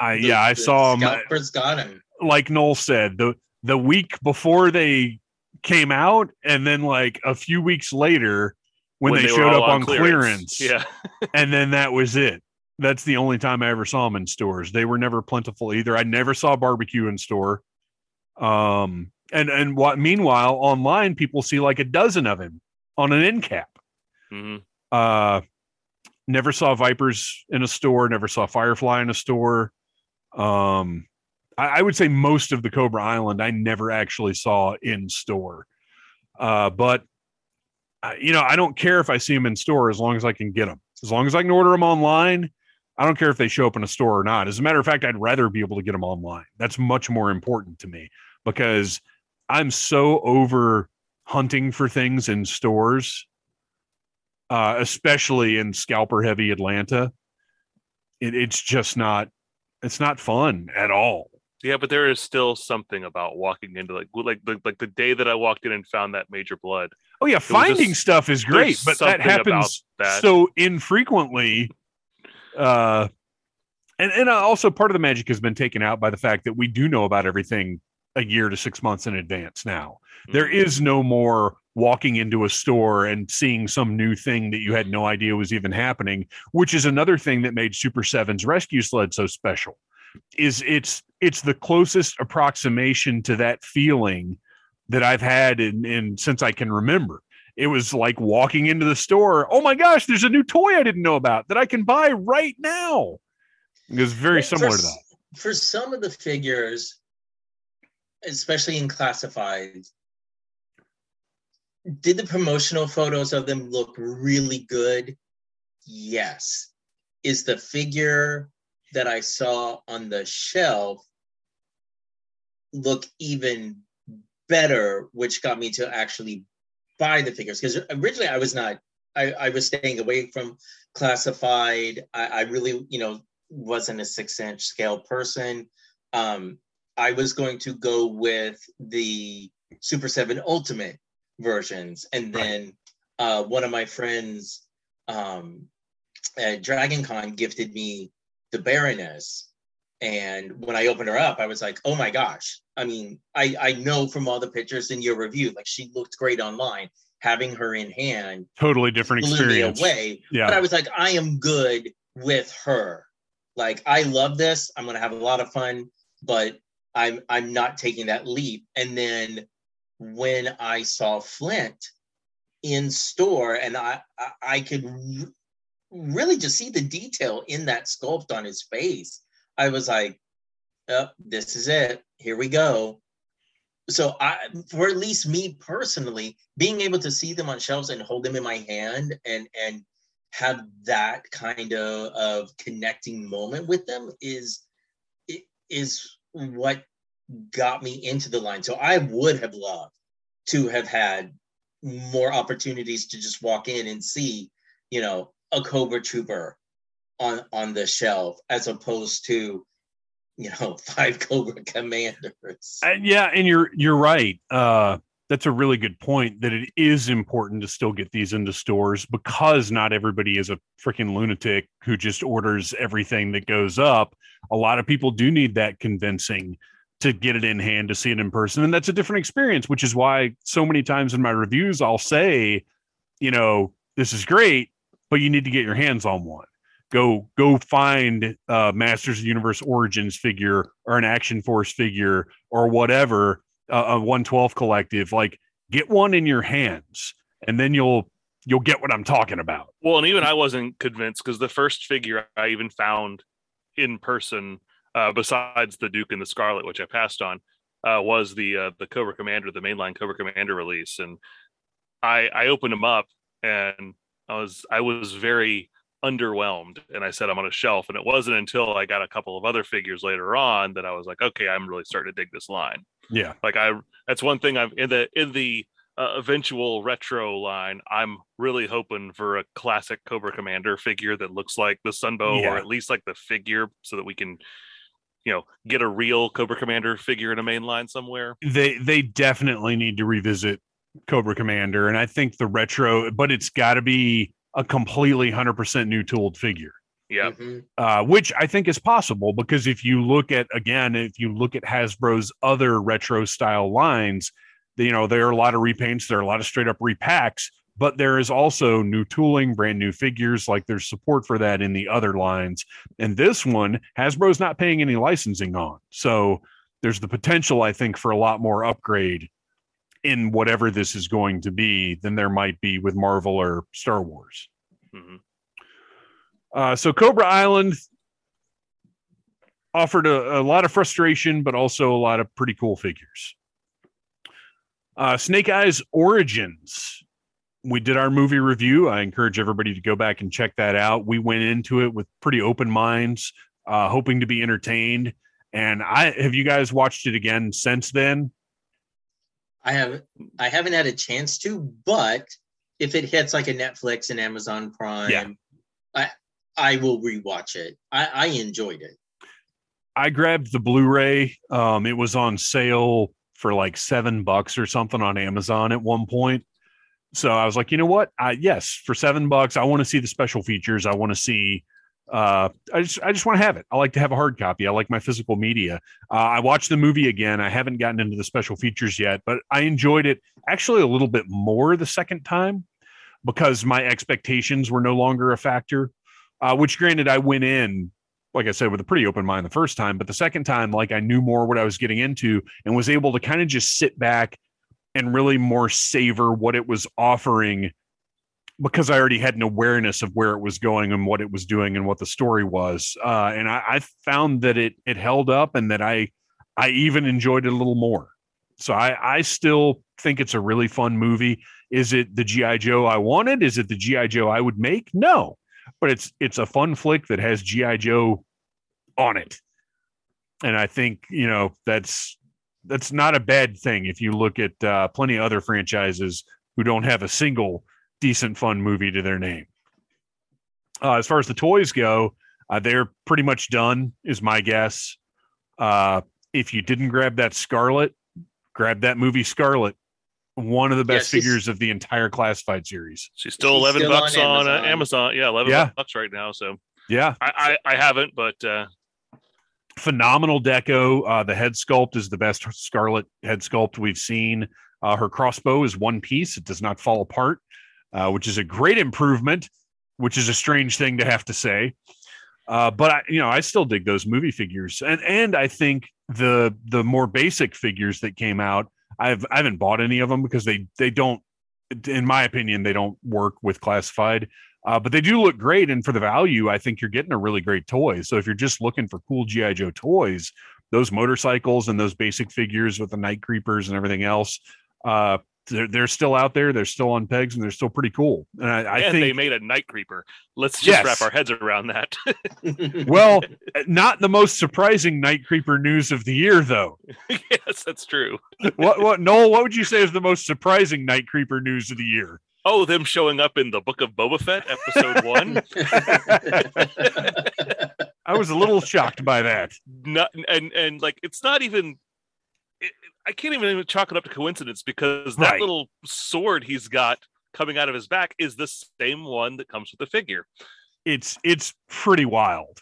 I the- yeah I the saw them. Scalpers got him. like Noel said, the the week before they came out, and then like a few weeks later when, they, were showed up on clearance, Yeah. and then that was it. That's the only time I ever saw them in stores. They were never plentiful either. I never saw barbecue in store. Um, and and what meanwhile online people see like a dozen of him on an end cap. hmm Uh, never saw vipers in a store. Never saw firefly in a store. Um, I, I would say most of the Cobra Island I never actually saw in store. Uh, but uh, you know, I don't care if I see them in store as long as I can get them. As long as I can order them online, I don't care if they show up in a store or not. As a matter of fact, I'd rather be able to get them online. That's much more important to me because I'm so over hunting for things in stores, uh, especially in scalper heavy Atlanta. It, it's just not. It's not fun at all. Yeah, but there is still something about walking into like like the like the day that I walked in and found that Major Bludd. Oh yeah, finding just- stuff is great, but that happens that. so infrequently. Uh, and and also part of the magic has been taken out by the fact that we do know about everything a year to six months in advance now. There Mhm. is no more walking into a store and seeing some new thing that you had no idea was even happening, which is another thing that made Super Seven's rescue sled so special. Is it's it's the closest approximation to that feeling that I've had in, in since I can remember. It was like walking into the store. Oh my gosh, there's a new toy I didn't know about that I can buy right now. It was very Well, for similar to that. For some of the figures, especially in classified, did the promotional photos of them look really good? Yes. Is the figure that I saw on the shelf look even better, which got me to actually buy the figures? Because originally I was not, I, I was staying away from classified. I, I really, you know, wasn't a six inch scale person. Um, I was going to go with the Super 7 Ultimate versions. And then uh, one of my friends um, at Dragon Con gifted me the Baroness. And when I opened her up, I was like, oh my gosh. I mean, I, I know from all the pictures in your review, like she looked great online. Having her in hand Totally different blew experience. me away. Yeah. But I was like, I am good with her. Like, I love this. I'm gonna have a lot of fun, but I'm I'm not taking that leap. And then when I saw Flint in store, and I I, I could really just see the detail in that sculpt on his face. I was like, oh, "This is it. Here we go." So I, for at least me personally, being able to see them on shelves and hold them in my hand and and have that kind of of connecting moment with them is is what got me into the line. So I would have loved to have had more opportunities to just walk in and see, you know, a Cobra Trooper on on the shelf as opposed to, you know, five Cobra Commanders. And yeah, and you're you're right. Uh, that's a really good point. That it is important to still get these into stores because not everybody is a freaking lunatic who just orders everything that goes up. A lot of people do need that convincing to get it in hand to see it in person and that's a different experience which is why so many times in my reviews I'll say you know this is great but you need to get your hands on one go go find uh Masters of Universe Origins figure or an Action Force figure or whatever a 112 collective like get one in your hands and then you'll you'll get what I'm talking about. Well and even I wasn't convinced because the first figure I even found in person uh, besides the Duke and the Scarlet, which I passed on, uh, was the uh, the Cobra Commander, the mainline Cobra Commander release, and I I opened them up and I was I was very underwhelmed, and I said I'm on a shelf, and it wasn't until I got a couple of other figures later on that I was like, okay, I'm really starting to dig this line. Yeah, like I that's one thing I'm in the in the uh, eventual retro line, I'm really hoping for a classic Cobra Commander figure that looks like the Sunbow, yeah. or at least like the figure, so that we can you know get a real Cobra Commander figure in a main line somewhere. They they definitely need to revisit Cobra Commander, and I think the retro, but it's got to be a completely hundred percent new tooled figure. Yeah, mm-hmm. uh, which I think is possible because if you look at again, if you look at Hasbro's other retro style lines, you know there are a lot of repaints, there are a lot of straight up repacks, but there is also new tooling, brand new figures. Like there's support for that in the other lines. And this one, Hasbro's not paying any licensing on. So there's the potential, I think, for a lot more upgrade in whatever this is going to be than there might be with Marvel or Star Wars. Mm-hmm. Uh, so Cobra Island offered a, a, lot of frustration, but also a lot of pretty cool figures. Uh, Snake Eyes Origins we did our movie review. I encourage everybody to go back and check that out. We went into it with pretty open minds, uh, hoping to be entertained. And I have you guys watched it again since then? I have I haven't had a chance to, but if it hits like a Netflix and Amazon Prime, yeah. I I will rewatch it. I, I enjoyed it. I grabbed the Blu-ray. Um, it was on sale for like seven bucks or something on Amazon at one point. So I was like, you know what? I, yes, for seven bucks, I want to see the special features. I want to see. Uh, I just I just want to have it. I like to have a hard copy. I like my physical media. Uh, I watched the movie again. I haven't gotten into the special features yet, but I enjoyed it actually a little bit more the second time because my expectations were no longer a factor. Uh, which, granted, I went in like I said, with a pretty open mind the first time, but the second time, like I knew more what I was getting into and was able to kind of just sit back and really more savor what it was offering because I already had an awareness of where it was going and what it was doing and what the story was. Uh, and I, I, found that it it held up and that I I even enjoyed it a little more. So I I still think it's a really fun movie. Is it the GI Joe I wanted? Is it the GI Joe I would make? No, but it's it's a fun flick that has GI Joe on it. And I think you know that's that's not a bad thing if you look at uh, plenty of other franchises who don't have a single decent fun movie to their name. Uh, as far as the toys go, uh, they're pretty much done, is my guess. Uh, if you didn't grab that Scarlet, grab that movie Scarlet. One of the best yeah, figures of the entire classified series. She's still eleven still bucks on, on Amazon. Amazon. Yeah, eleven yeah. bucks right now. So yeah, I I, I haven't, but uh, phenomenal deco. Uh, the head sculpt is the best Scarlet head sculpt we've seen. Uh, her crossbow is one piece; it does not fall apart, uh, which is a great improvement. Which is a strange thing to have to say, uh, but I, you know, I still dig those movie figures, and and I think the the more basic figures that came out. I've I haven't bought any of them because they they don't, in my opinion, they don't work with classified. Uh, but they do look great, and for the value, I think you're getting a really great toy. So if you're just looking for cool GI Joe toys, those motorcycles and those basic figures with the night creepers and everything else, uh, they're, they're still out there. They're still on pegs and they're still pretty cool. And I, I and think they made a night creeper. Let's just Yes. wrap our heads around that. well, eh, not the most surprising night creeper news of the year, though. yes, that's true. What, what, Noel? What would you say is the most surprising night creeper news of the year? Oh, them showing up in the Book of Boba Fett, episode one. I was a little shocked by that. not and and like it's not even it, I can't even chalk it up to coincidence because that Right. little sword he's got coming out of his back is the same one that comes with the figure. It's it's pretty wild.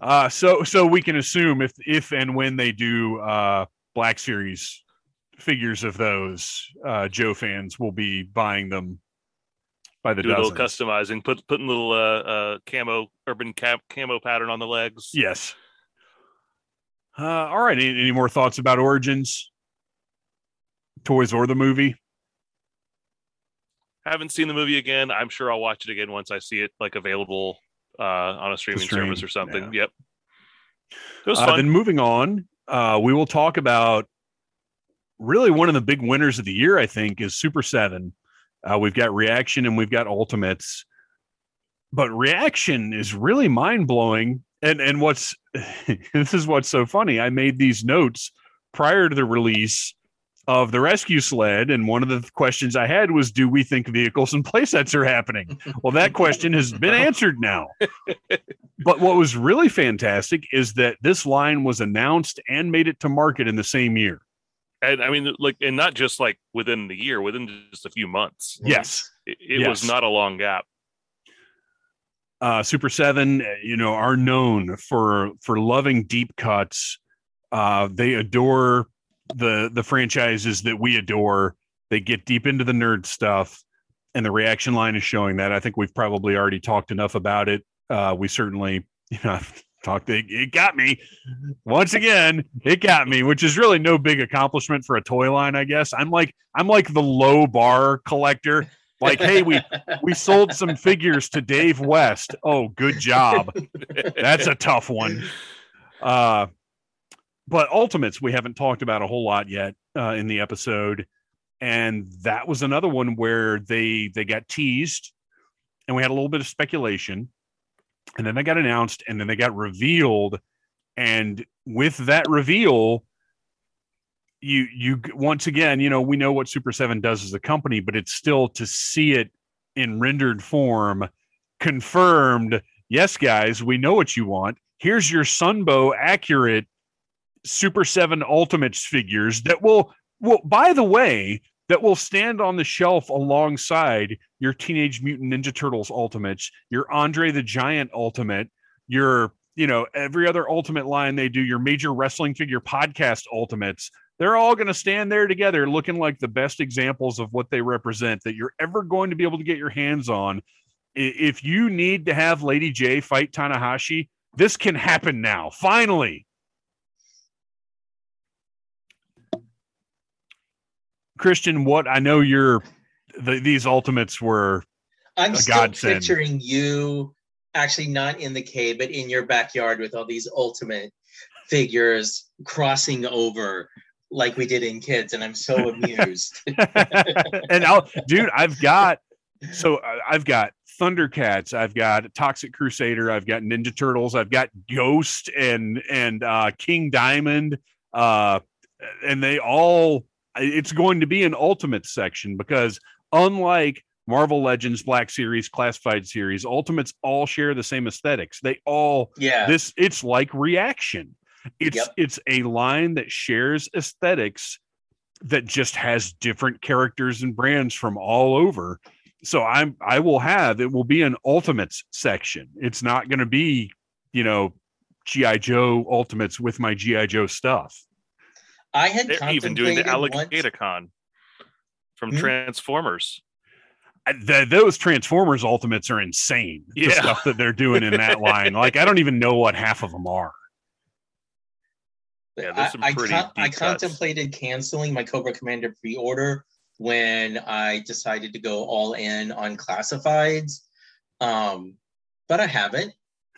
Uh, so so we can assume if if and when they do uh, Black Series figures of those, uh, Joe fans will be buying them by the Do a little customizing, put putting little uh, uh camo urban camo pattern on the legs. Yes. Uh, all right. Any, any more thoughts about Origins, toys, or the movie? Haven't seen the movie again. I'm sure I'll watch it again once I see it like available uh on a streaming stream, service or something. yeah. Yep. It was Uh, then moving on, uh, we will talk about really one of the big winners of the year. I think is Super Seven. Uh, we've got Reaction and we've got Ultimates, but Reaction is really mind blowing. And and what's this is what's so funny. I made these notes prior to the release of the rescue sled, and one of the questions I had was, "Do we think vehicles and playsets are happening?" Well, that question has been answered now. But what was really fantastic is that this line was announced and made it to market in the same year. and I mean like and not just like within the year, within just a few months. Yes. It, it was not a long gap. Uh, Super Seven, uh, you know, are known for for loving deep cuts. Uh, they adore the the franchises that we adore. They get deep into the nerd stuff, and the reaction line is showing that. I think we've probably already talked enough about it. Uh, we certainly, you know, talked. It, it got me once again. It got me, which is really no big accomplishment for a toy line, I guess. I'm like I'm like the low bar collector. Like, hey, we we sold some figures to Dave West. Oh, good job. That's a tough one. Uh, but Ultimates, we haven't talked about a whole lot yet uh, in the episode, and that was another one where they they got teased, and we had a little bit of speculation, and then they got announced, and then they got revealed, and with that reveal. You, you once again, you know, we know what Super 7 does as a company, but it's still to see it in rendered form confirmed yes guys we know what you want. Here's your sunbow accurate super 7 ultimates figures that will will by the way that will stand on the shelf alongside your teenage mutant ninja turtles ultimates your andre the giant ultimate your you know every other ultimate line they do your major wrestling figure podcast ultimates they're all going to stand there together looking like the best examples of what they represent that you're ever going to be able to get your hands on. If you need to have Lady J fight Tanahashi, this can happen now. Finally. Christian, what I know you're the, these ultimates were I'm still godsend. picturing you actually not in the cave, but in your backyard with all these ultimate figures crossing over like we did in kids, and I'm so amused. and I'll, dude, I've got so uh, I've got Thundercats, I've got Toxic Crusader, I've got Ninja Turtles, I've got Ghost and and uh, King Diamond, uh, and they all. It's going to be an Ultimate section because unlike Marvel Legends, Black Series, Classified Series, Ultimates all share the same aesthetics. They all yeah, this it's like reaction it's Yep. it's a line that shares aesthetics that just has different characters and brands from all over so i'm i will have it will be an ultimates section it's not going to be you know gi joe ultimates with my gi joe stuff I had They're even doing the contemplated once- Alligaticon from Hmm? Transformers. I- th- those transformers ultimates are insane the Yeah. stuff that they're doing in that line like i don't even know what half of them are Yeah, I, there's some I, pretty con- I contemplated canceling my Cobra Commander pre-order when I decided to go all in on classifieds, um, but I haven't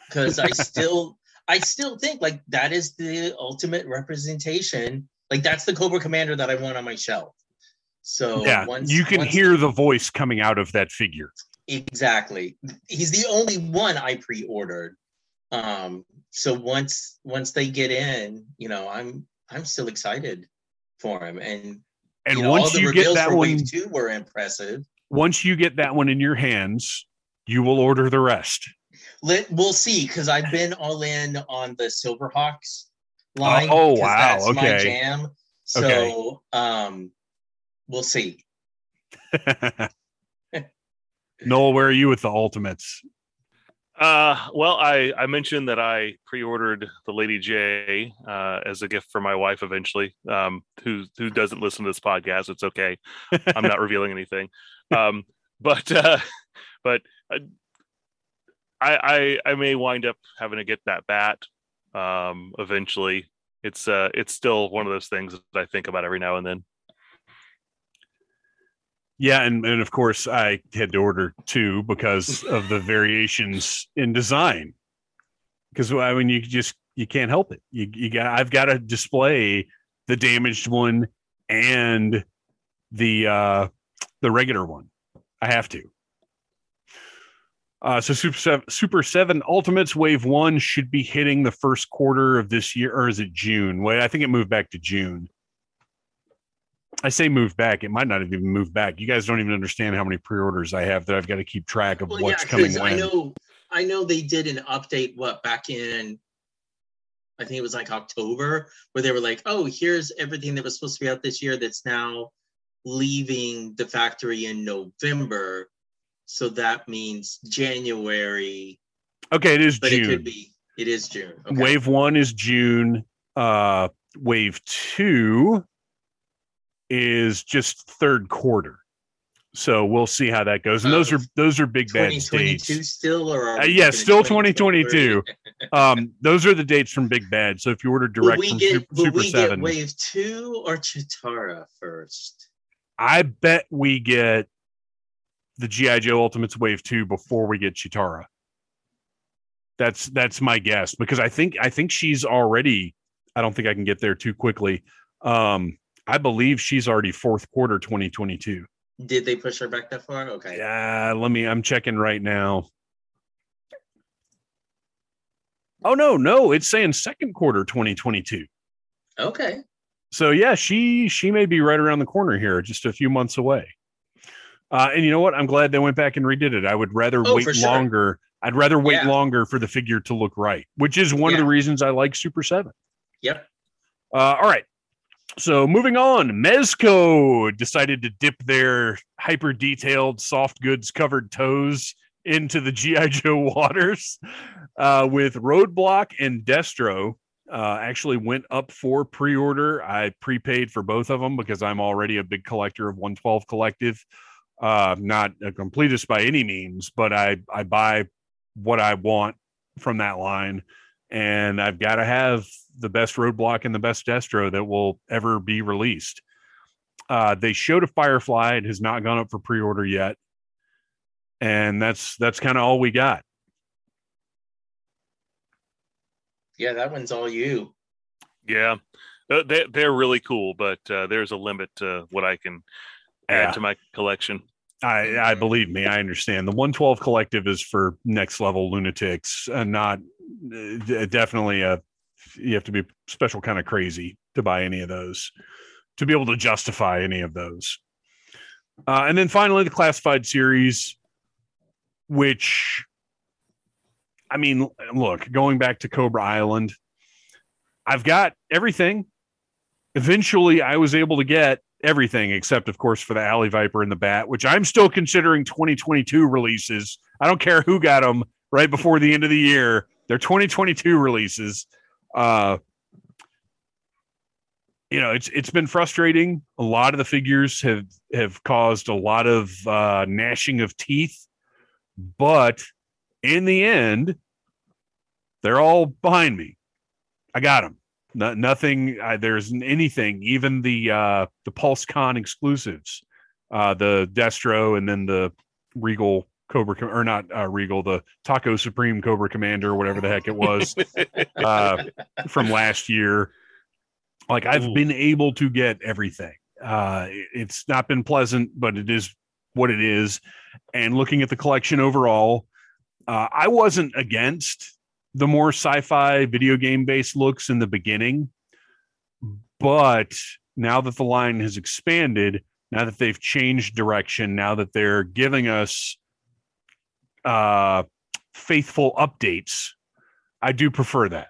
because I still I still think like that is the ultimate representation. Like that's the Cobra Commander that I want on my shelf. So yeah, once you can hear the voice coming out of that figure. exactly. He's the only one I pre-ordered. Um, so once once they get in, you know, I'm I'm still excited for him. And And you know, all once the you get that one, Two were impressive. once you get that one in your hands, you will order the rest. Let we'll see because I've been all in on the Silverhawks line. Oh wow, that's my okay. jam. So Okay. um, we'll see. Noel, where are you with the ultimates? Uh, well, I I mentioned that I pre-ordered the Lady J uh, as a gift for my wife eventually. Um, who who doesn't listen to this podcast? It's okay. I'm not revealing anything. Um, but uh, but uh, I I I may wind up having to get that bat um, eventually. It's uh it's still one of those things that I think about every now and then. Yeah, and, and of course I had to order two because of the variations in design. Because I mean, you just you can't help it. You you got I've got to display the damaged one and the uh the regular one. I have to. Uh, so Super Seven, Super Seven Ultimates Wave One should be hitting the first quarter of this year, or is it June? Wait, I think it moved back to June. I say move back. It might not have even moved back. You guys don't even understand how many pre-orders I have that I've got to keep track of Well, what's yeah, coming when. I know I know they did an update what back in I think it was like October where they were like, oh, here's everything that was supposed to be out this year that's now leaving the factory in November. So that means January, Okay, it is but it could be it is June. Okay. Wave one is June. Uh, wave two is just third quarter. So we'll see how that goes. And those are those are big bad dates. still or Uh, yeah, still 2022. Um, those are the dates from Big Bad. So if you order direct we from get Super, will Super we Seven, get wave two or Cheetara first? I bet we get the GI Joe Ultimates Wave Two before we get Cheetara. That's that's my guess because I think I think she's already. I don't think I can get there too quickly. Um, I believe she's already fourth quarter 2022. Did they push her back that far? Okay. Yeah, let me. I'm checking right now. Oh no, no, it's saying second quarter 2022. Okay. So yeah, she she may be right around the corner here, just a few months away. Uh, and you know what? I'm glad they went back and redid it. I would rather Oh, wait sure. longer. I'd rather wait Yeah. longer for the figure to look right, which is one of the reasons I like Super Seven. Yep. Uh, all right. So moving on, Mezco decided to dip their hyper detailed soft goods covered toes into the GI Joe waters uh, with Roadblock and Destro. Uh, actually went up for pre-order. I prepaid for both of them because I'm already a big collector of 112 Collective. Uh, not a completist by any means, but I I buy what I want from that line and I've got to have the best roadblock and the best Destro that will ever be released. Uh, they showed a Firefly; it has not gone up for pre-order yet, and that's that's kind of all we got. Yeah, that one's all you. Yeah, Uh, they they're really cool, but uh, there's a limit to what I can Yeah. add to my collection. I, I believe me, I understand. The 112 Collective is for next level lunatics, and not uh, d- definitely a. You have to be special kind of crazy to buy any of those, to be able to justify any of those. Uh, and then finally, the classified series, which, I mean, look, going back to Cobra Island, I've got everything. Eventually, I was able to get everything except, of course, for the Alley Viper and the Bat, which I'm still considering 2022 releases. I don't care who got them right before the end of the year; they're 2022 releases. Uh, you know, it's it's been frustrating. A lot of the figures have have caused a lot of uh, gnashing of teeth, but in the end, they're all behind me. I got them. No, nothing. Uh, there's anything. Even the uh, the PulseCon exclusives, uh, the Destro, and then the Regal Cobra or not uh, Regal, the Taco Supreme Cobra Commander, or whatever the heck it was uh, from last year. Like I've Ooh. been able to get everything. Uh, it's not been pleasant, but it is what it is. And looking at the collection overall, uh, I wasn't against the more sci-fi video game based looks in the beginning, but now that the line has expanded, now that they've changed direction, now that they're giving us uh, faithful updates, I do prefer that.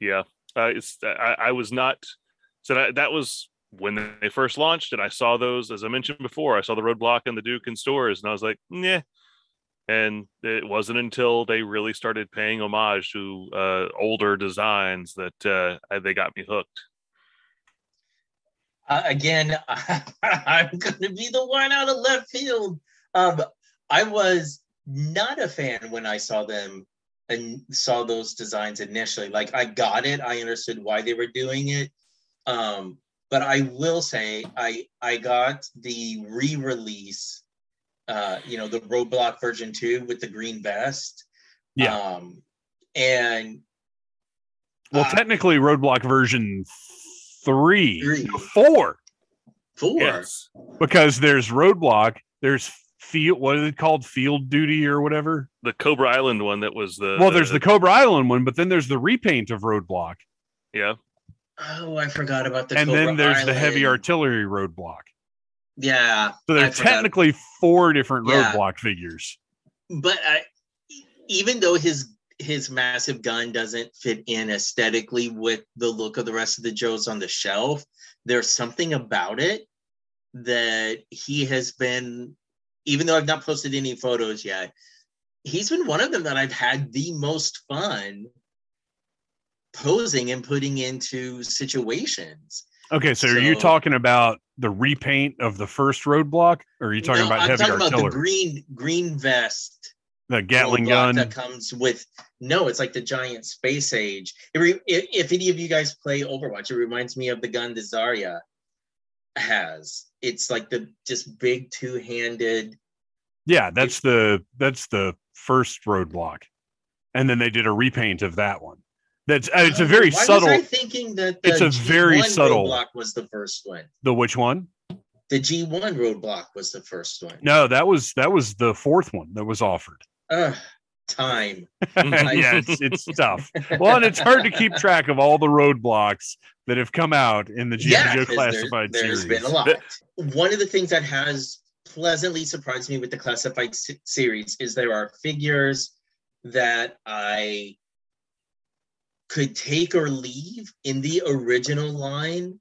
Yeah, uh, it's I, I was not so that that was when they first launched, and I saw those as I mentioned before. I saw the Roadblock and the Duke in stores, and I was like, yeah. And it wasn't until they really started paying homage to uh, older designs that uh, they got me hooked. Uh, again, I'm going to be the one out of left field. Um, I was not a fan when I saw them and saw those designs initially. Like I got it, I understood why they were doing it. Um, but I will say I I got the re-release, uh, you know, the Roadblock version two with the green vest. Yeah. Um, and Well, uh, technically, Roadblock version three, Three. no, four, four. Yes. because there's Roadblock, there's field. What is it called? Field duty or whatever. The Cobra Island one that was the well, there's the Cobra Island one, but then there's the repaint of Roadblock, yeah. Oh, I forgot about the and Cobra then there's the heavy artillery Roadblock. Yeah, So I there's technically four different Yeah. Roadblock figures. but I, even though his his massive gun doesn't fit in aesthetically with the look of the rest of the Joes on the shelf, there's something about it that he has been. Even though I've not posted any photos yet, he's been one of them that I've had the most fun posing and putting into situations. Okay, so, are you talking about the repaint of the first Roadblock, or are you talking No, about I'm heavy talking about artillery, the green green vest the Gatling gun? that comes with no it's like the giant space age re, if, if any of you guys play overwatch it reminds me of the gun that zarya has it's like the just big two-handed Yeah, that's the that's the first roadblock, and then they did a repaint of that one. That's uh, it's a Oh, very why subtle. was i thinking that the it's a very subtle- roadblock was the first one the which one? the g1 roadblock was the first one No, that was that was the fourth one that was offered. Ugh, time yeah, it's it's tough. Well, and it's hard to keep track of all the roadblocks that have come out in the GI yeah, Joe 'cause there- classified there's series. There's been a lot. One of the things that has pleasantly surprised me with the classified series is there are figures that I could take or leave in the original line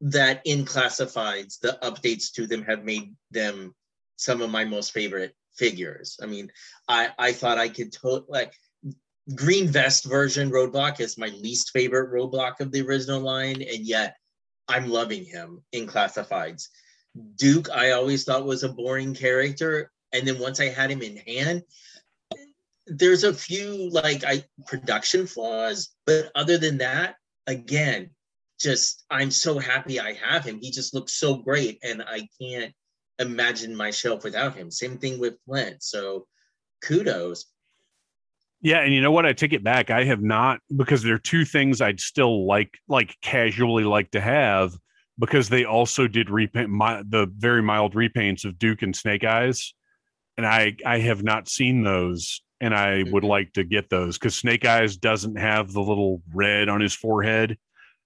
that in classifieds the updates to them have made them some of my most favorite figures. I mean i i thought i could to- like green vest version roadblock is my least favorite roadblock of the original line and yet i'm loving him in classifieds. Duke i always thought was a boring character and then once i had him in hand there's a few like i production flaws but other than that again just i'm so happy i have him. He just looks so great and i can't imagine myself without him same thing with flint so kudos Yeah, and you know what? I take it back. I have not because there are two things I'd still like, like casually like to have, because they also did repaint my, the very mild repaints of Duke and Snake Eyes, and I I have not seen those, and I would Mhm. like to get those because Snake Eyes doesn't have the little red on his forehead,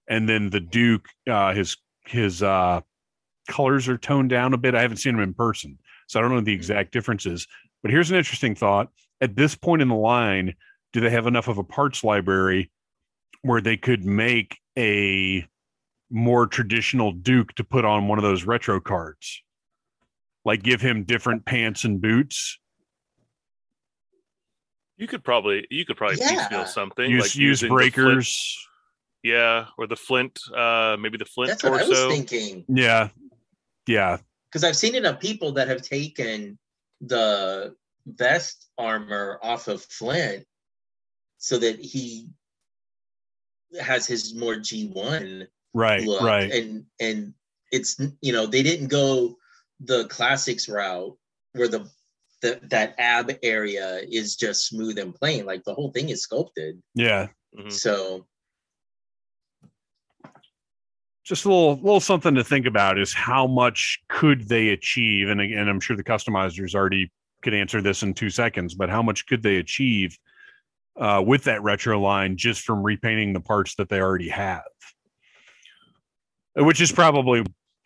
and then the Duke, uh, his his uh, colors are toned down a bit. I haven't seen him in person, so I don't know the exact differences. But here's an interesting thought at this point in the line, do they have enough of a parts library where they could make a more traditional Duke to put on one of those retro cards? Like give him different pants and boots. You could probably you could probably Yeah. piecemeal something Use like use using the Flint- breakers. yeah, or the Flint, uh, maybe the Flint that's what i was torso. thinking Yeah. Yeah. because I've seen enough people that have taken the vest armor off of Flint so that he has his more G1 Right, look. right. And and it's you know, they didn't go the classics route where the, the that ab area is just smooth and plain. Like the whole thing is sculpted. Yeah. Mhm. So just a little little something to think about is how much could they achieve? And again i'm sure the customizers already could answer this in two seconds but how much could they achieve uh, with that retro line just from repainting the parts that they already have? Which is probably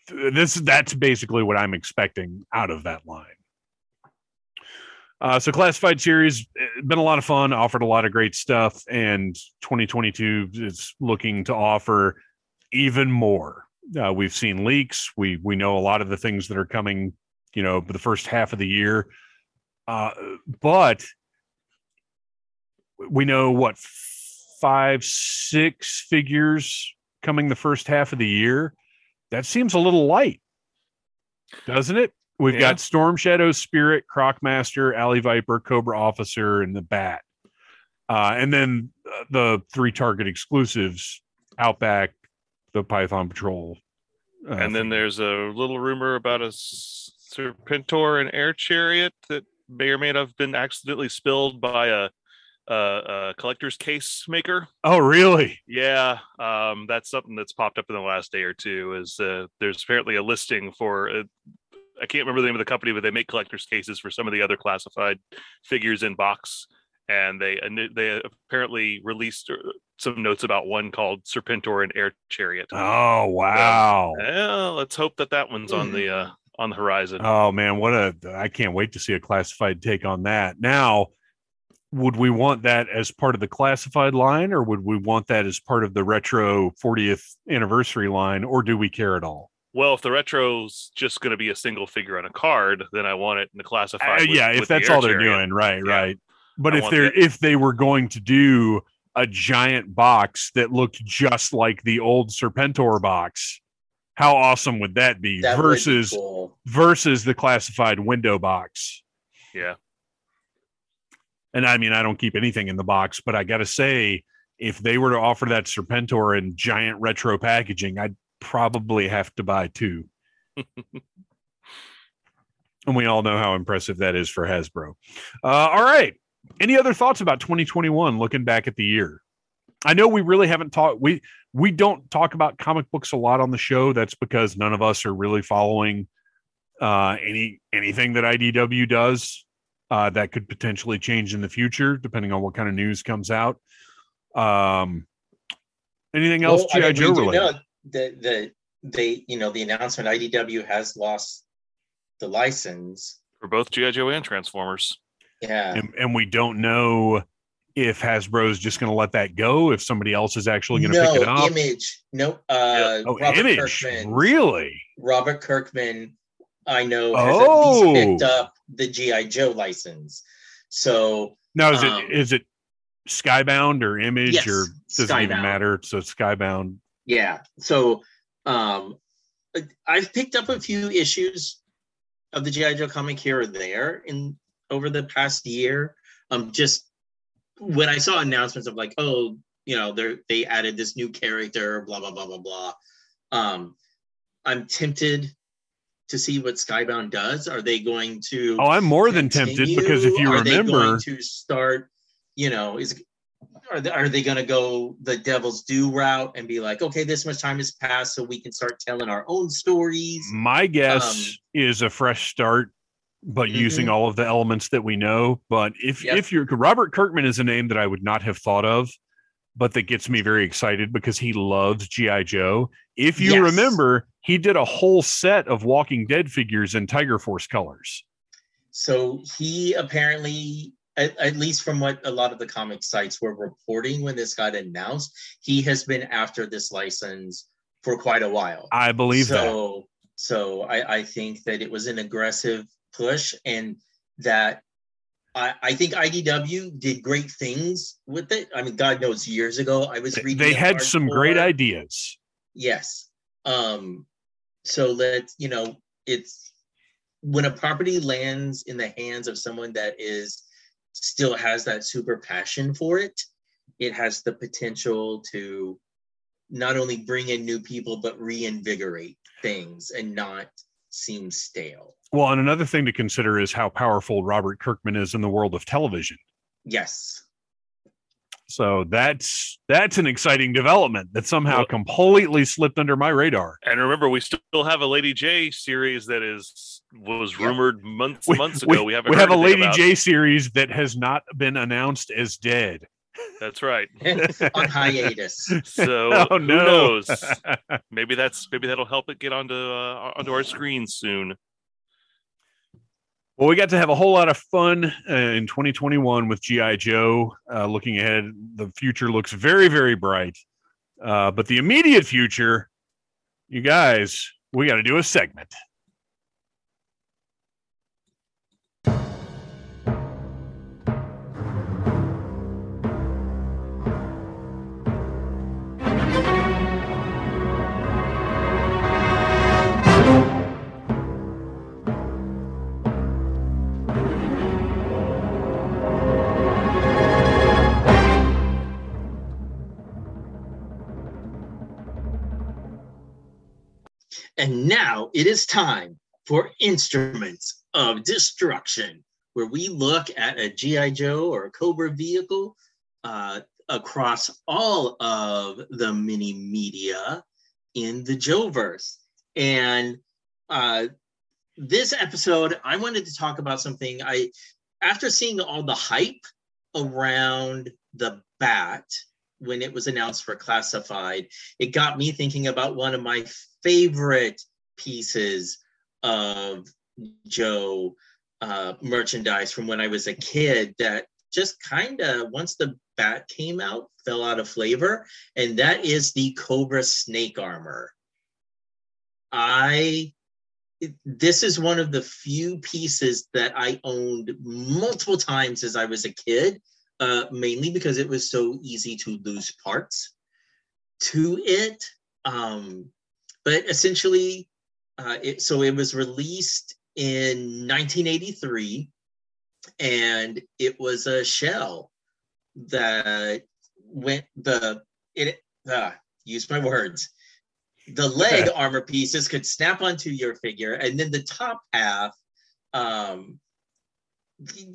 this that's basically what i'm expecting out of that line. Uh, so classified series eh, been a lot of fun offered a lot of great stuff and 2022 is looking to offer even more. Uh, we've seen leaks. We we know a lot of the things that are coming. You know, the first half of the year, uh, but we know what five, six figures coming the first half of the year. That seems a little light, doesn't it? We've Yeah. got Storm Shadow, Spirit, Crocmaster, Alley Viper, Cobra Officer, and the Bat, uh, and then uh, the three Target exclusives: Outback, the Python Patrol. uh, and then there's a little rumor about a Serpentor and Air Chariot that may or may not have been accidentally spilled by a, a, a collector's case maker. oh, really? Yeah, um, that's something that's popped up in the last day or two. Is uh, there's apparently a listing for uh, I can't remember the name of the company, but they make collector's cases for some of the other classified figures in box, and they and they apparently released uh, some notes about one called Serpentor and Air Chariot. Oh, wow. Well, let's hope that that one's on the uh, on the horizon. Oh man, what a I can't wait to see a classified take on that. Now, would we want that as part of the classified line or would we want that as part of the retro 40th anniversary line or do we care at all? Well, if the retro's just going to be a single figure on a card, then I want it in the classified. Uh, with- yeah, if with that's Air all they're Chariot. doing, right, Yeah. right. But I if they're the- if they were going to do a giant box that looked just like the old Serpentor box, how awesome would that be that would be versus cool. versus the classified window box? Yeah. And I mean, I don't keep anything in the box, but I got to say, if they were to offer that Serpentor in giant retro packaging, I'd probably have to buy two. and we all know how impressive that is for Hasbro. Uh, all right. Any other thoughts about 2021 looking back at the year? I know we really haven't talked we we don't talk about comic books a lot on the show. That's because none of us are really following uh any anything that IDW does uh that could potentially change in the future depending on what kind of news comes out. Um anything else Well, I GI mean, we Joe related? know that the they you know the announcement IDW has lost the license. for both GI Joe and Transformers. Yeah. and, and we don't know if Hasbro is just going to let that go, if somebody else is actually going to no pick it up. image. No. Uh, oh, Robert image, Kirkman. really? Robert Kirkman, I know, has Oh. at least picked up the GI Joe license. So Now is Um, it is it Skybound or Image Yes, or doesn't even Skybound. matter? So Skybound. yeah. So um, I've picked up a few issues of the GI Joe comic here or there in over the past year. Um, just when I saw announcements of like, oh, you know, they they added this new character, blah blah blah blah blah. Um, I'm tempted to see what Skybound does. Are they going to? Oh, I'm more than tempted because if you continue? Are they going to start, you know, is are they, are they going to go the Devil's Due route and be like, okay, this much time has passed, so we can start telling our own stories? my guess um, is a fresh start, but using Mhm. all of the elements that we know. But if Yep. if you're Robert Kirkman is a name that I would not have thought of, but that gets me very excited because he loves GI Joe. If you Yes. remember, he did a whole set of Walking Dead figures in Tiger Force colors. So he apparently, at, at least from what a lot of the comic sites were reporting when this got announced, he has been after this license for quite a while. I believe that. so, So I, I think that it was an aggressive push and that I, I think IDW did great things with it. I mean, God knows years ago I was reading. They had some great ideas. Yes. Um, so let you know it's when a property lands in the hands of someone that is still has that super passion for it, it has the potential to not only bring in new people but reinvigorate things and not seem stale. Well, and another thing to consider is how powerful Robert Kirkman is in the world of television. Yes. So that's that's an exciting development that somehow Well- completely slipped under my radar. And remember, we still have a Lady J series that is was Yeah. rumored months We- months ago. We, haven't. we have a Lady about. J series that has not been announced as dead. That's right. On hiatus. So Oh, who no. knows? Maybe that's maybe that'll help it get onto uh, onto our screens soon. Well, we got to have a whole lot of fun uh, in 2021 with GI Joe. Uh, looking ahead, the future looks very, very bright. Uh, but the immediate future, you guys, we got to do a segment. And now it is time for Instruments of Destruction, where we look at a G.I. Joe or a Cobra vehicle uh, across all of the mini media in the Joeverse. And uh, this episode, I wanted to talk about something I, after seeing all the hype around the bat when it was announced for classified, it got me thinking about one of my favorite pieces of Joe uh, merchandise from when I was a kid that just kind of, once the bat came out, fell out of flavor. And that is the Cobra snake armor. I, this is one of the few pieces that I owned multiple times as I was a kid, uh, mainly because it was so easy to lose parts to it. Um, but essentially, uh, it, so it was released in 1983, and it was a shell that went the it uh, use my words. The leg armor pieces could snap onto your figure, and then the top half um,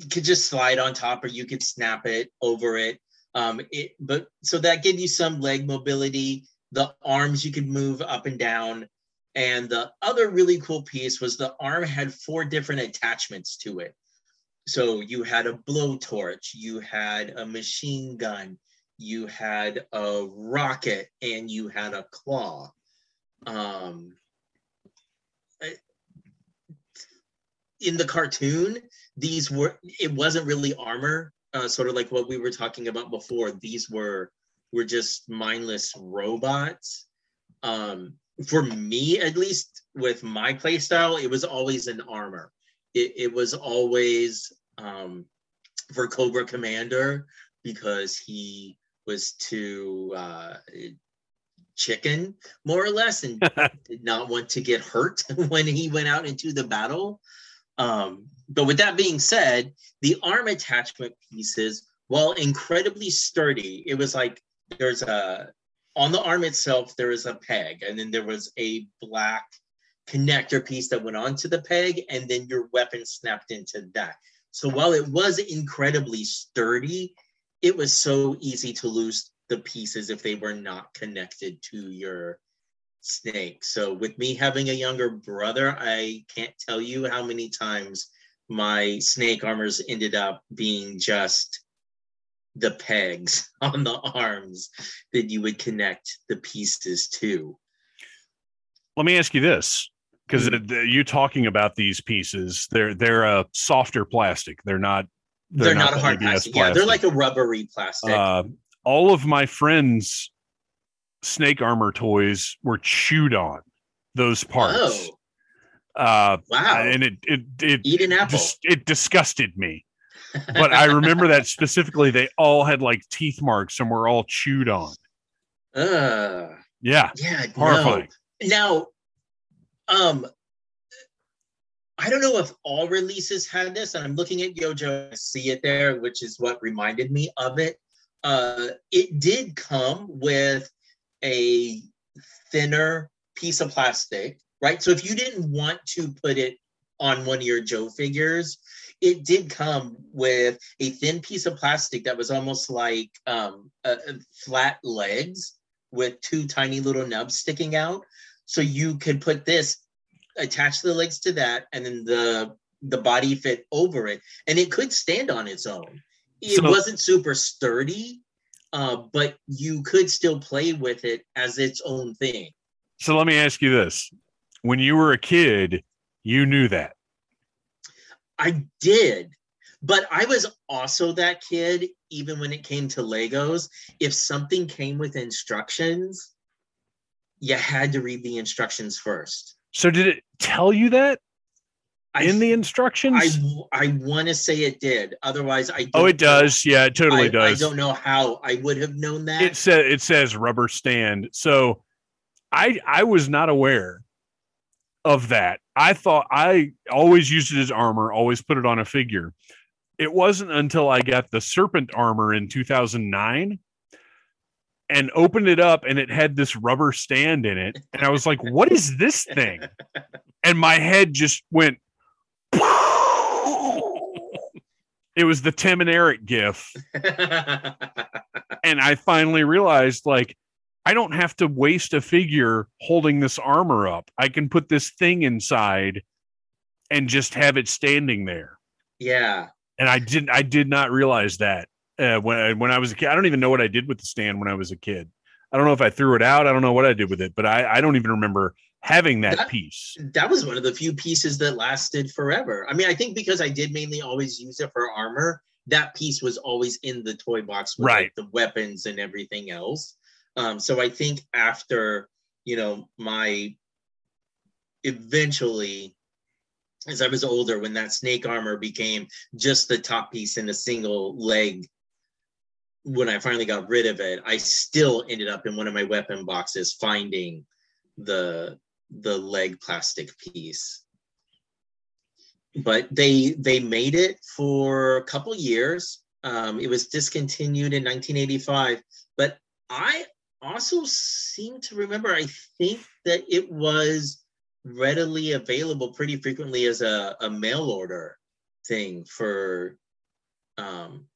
could just slide on top, or you could snap it over it. Um, it but so that gave you some leg mobility the arms you could move up and down. And the other really cool piece was the arm had four different attachments to it. So you had a blowtorch, you had a machine gun, you had a rocket, and you had a claw. Um, in the cartoon, these were it wasn't really armor, uh, sort of like what we were talking about before. These were were just mindless robots. Um, for me, at least with my playstyle, it was always an armor. It, it was always um, for Cobra Commander because he was too uh, chicken, more or less, and did not want to get hurt when he went out into the battle. Um, but with that being said, the arm attachment pieces, while incredibly sturdy, it was like there's a on the arm itself there is a peg and then there was a black connector piece that went onto the peg and then your weapon snapped into that. So while it was incredibly sturdy it was so easy to lose the pieces if they were not connected to your snake. So with me having a younger brother i can't tell you how many times my snake armors ended up being just the pegs on the arms that you would connect the pieces to. Let me ask you this, because Mm. you talking about these pieces, they're they're a softer plastic. They're not. They're, not, a hard ABS plastic. Yeah, they're like a rubbery plastic. Uh, all of my friends' snake armor toys were chewed on those parts. oh, Uh, wow. and it it it Eat an apple. dis- it disgusted me. But I remember that specifically. They all had like teeth marks and were all chewed on. uh, Yeah, yeah, horrifying. no. Now, um, I don't know if all releases had this, and I'm looking at YoJoe, I see it there, which is what reminded me of it. Uh, it did come with a thinner piece of plastic, right? So if you didn't want to put it on one of your Joe figures, it did come with a thin piece of plastic that was almost like um, a flat legs with two tiny little nubs sticking out. So you could put this, attach the legs to that, and then the the body fit over it, and it could stand on its own. It So- wasn't super sturdy, uh, but you could still play with it as its own thing. So let me ask you this: When you were a kid, you knew that. I did, but I was also that kid, even when it came to Legos. If something came with instructions, you had to read the instructions first. So did it tell you that I, in the instructions? I, I want to say it did. Otherwise, I don't oh, it know- does. Yeah, it totally I, does. I don't know how I would have known that. it says it says rubber stand. So I I was not aware of that. I thought I always used it as armor, always put it on a figure. It wasn't until I got the serpent armor in 2009 and opened it up and it had this rubber stand in it and I was like, "What is this thing?" And my head just went It was the Tim and Eric gif and I finally realized like I don't have to waste a figure holding this armor up. I can put this thing inside and just have it standing there. yeah. And I didn't I did not realize that uh, when when I was a kid. I don't even know what I did with the stand when I was a kid. I don't know if I threw it out. I don't know what I did with it, but I, I don't even remember having that That- piece. that was one of the few pieces that lasted forever. I mean, I think because I did mainly always use it for armor, that piece was always in the toy box with like, the weapons and everything else. Um, so I think after you know my eventually as I was older, when that snake armor became just the top piece and a single leg, when I finally got rid of it, I still ended up in one of my weapon boxes finding the the leg plastic piece. But they they made it for a couple years. Um, it was discontinued in 1985 but i also seem to remember i think that it was readily available pretty frequently as a, a mail order thing for um,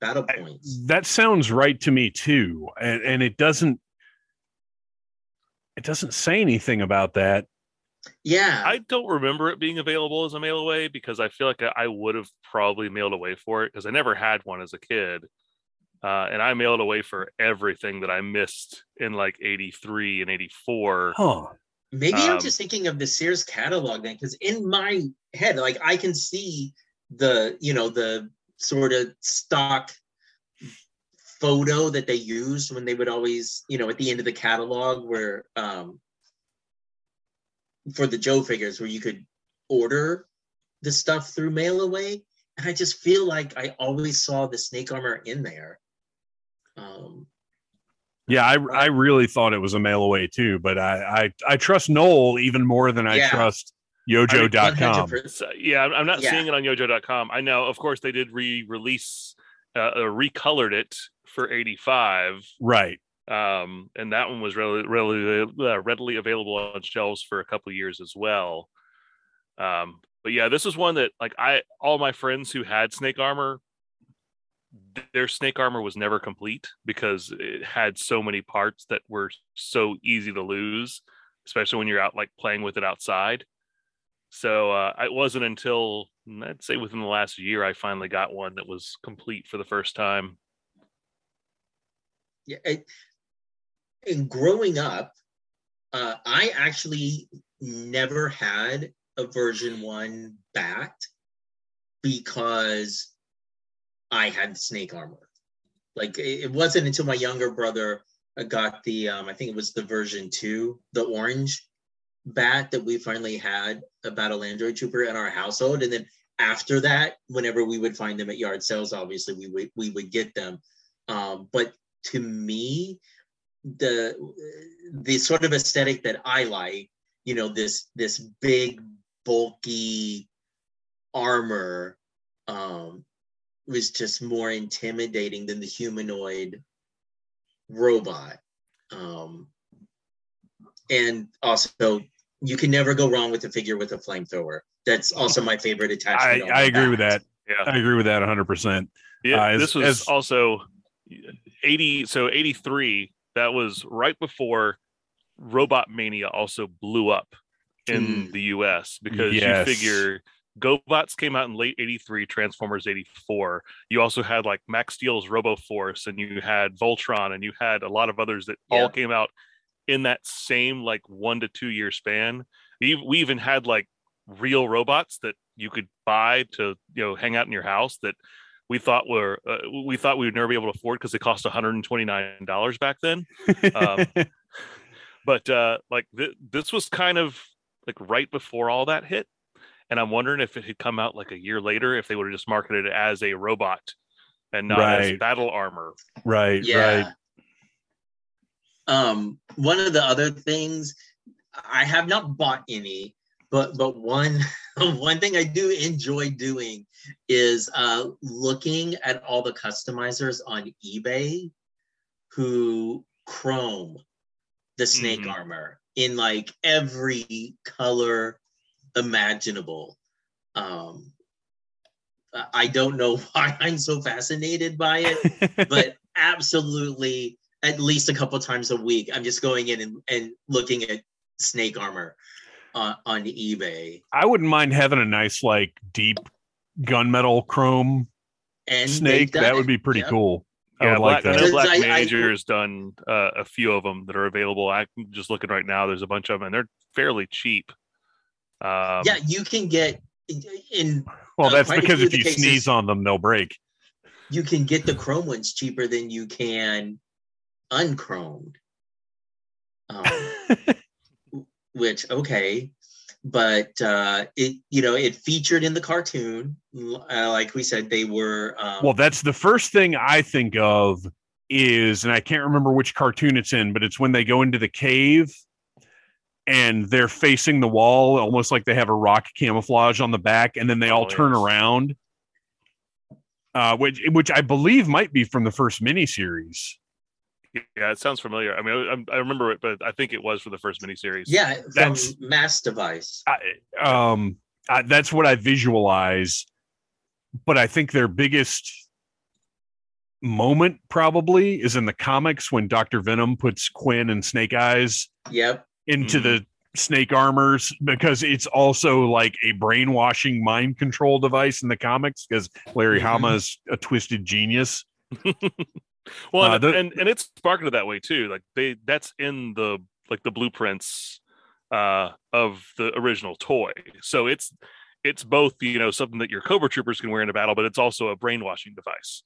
battle I- points That sounds right to me too. And and it doesn't it doesn't say anything about that. yeah I don't remember it being available as a mail away because I feel like I, I would have probably mailed away for it because I never had one as a kid. Uh, and I mailed away for everything that I missed in like 83 and 84. Huh. Maybe I'm Um, just thinking of the Sears catalog then, because in my head, like I can see the, you know, the sort of stock photo that they used when they would always, you know, at the end of the catalog where um for the Joe figures where you could order the stuff through mail away. And I just feel like I always saw the snake armor in there. Um Yeah, I I really thought it was a mail away too, but I I, I trust Noel even more than I Yeah. trust YoJoe.com. 100%. Yeah, I'm I'm not Yeah. seeing it on YoJoe.com. I know, of course, they did re-release, uh, uh, recolored it for 85, Right. um, and that one was really, really uh, readily available on shelves for a couple of years as well. Um, but yeah, this is one that like I all my friends who had snake armor, th- their snake armor was never complete because it had so many parts that were so easy to lose, especially when you're out like playing with it outside. So uh, it wasn't until I'd say within the last year I finally got one that was complete for the first time. yeah it, and growing up uh, i actually never had a version one bat because i had snake armor. Like it, wasn't until my younger brother uh, got the um, i think it was the version two the orange bat that we finally had a battle android trooper in our household. And then after that whenever we would find them at yard sales obviously we would we would get them. Um, but to me the the sort of aesthetic that i like you know this this big bulky armor um, was just more intimidating than the humanoid robot. Um, and also, you can never go wrong with a figure with a flamethrower. That's also my favorite attachment. on I the agree with that. Yeah. I agree with that 100%. Yeah, Uh, as- this was as- also 80 so 83 that was right before Robot Mania also blew up in Mm. the US because Yes. you figure GoBots came out in late 83, Transformers 84. You also had like Max Steel's RoboForce and you had Voltron and you had a lot of others that Yeah. all came out in that same like 1 to 2 year span. We, we even had like real robots that you could buy to, you know, hang out in your house that we thought were uh, we thought we would never be able to afford because they cost 129 dollars back then Um, but uh like th- this was kind of like right before all that hit and i'm wondering if it had come out like a year later if they would have just marketed it as a robot and not as battle armor right, Yeah. right. Um, one of the other things I have not bought any, but but one one thing I do enjoy doing is uh, looking at all the customizers on eBay who chrome the snake Mhm. armor in like every color imaginable. Um, I- I don't know why I'm so fascinated by it, but absolutely at least a couple times a week i'm just going in and, and looking at snake armor on, on ebay I wouldn't mind having a nice, like, deep gunmetal chrome and snake. That would be pretty Yep. cool. I yeah would like black, I that. know black I- I- manager has done uh, a few of them that are available i'm just looking right now there's a bunch of them and they're fairly cheap um, yeah you can get in Well, Uh, that's because if you the sneeze on them, they'll break. you can get the chrome ones cheaper than you can unchromed um, which okay but uh it you know it featured in the cartoon uh, like we said they were um, well, that's the first thing I think of is, and I can't remember which cartoon it's in, but it's when they go into the cave and they're facing the wall, almost like they have a rock camouflage on the back, and then they all Oh, turn yes. around. Uh, which which I believe might be from the first miniseries. yeah it sounds familiar i mean I, I remember it but i think it was for the first miniseries yeah from That's- mass device I, um, I, that's what I visualize. But I think their biggest moment probably is in the comics when Doctor Venom puts Kwinn and Snake Eyes yep into Mhm. the snake armors because it's also like a brainwashing mind control device in the comics because Larry Mhm. Hama is a twisted genius. well Uh, and, the- and and it's marketed that way too like they that's in the like the blueprints uh of the original toy so it's it's both you know something that your cobra troopers can wear in a battle but it's also a brainwashing device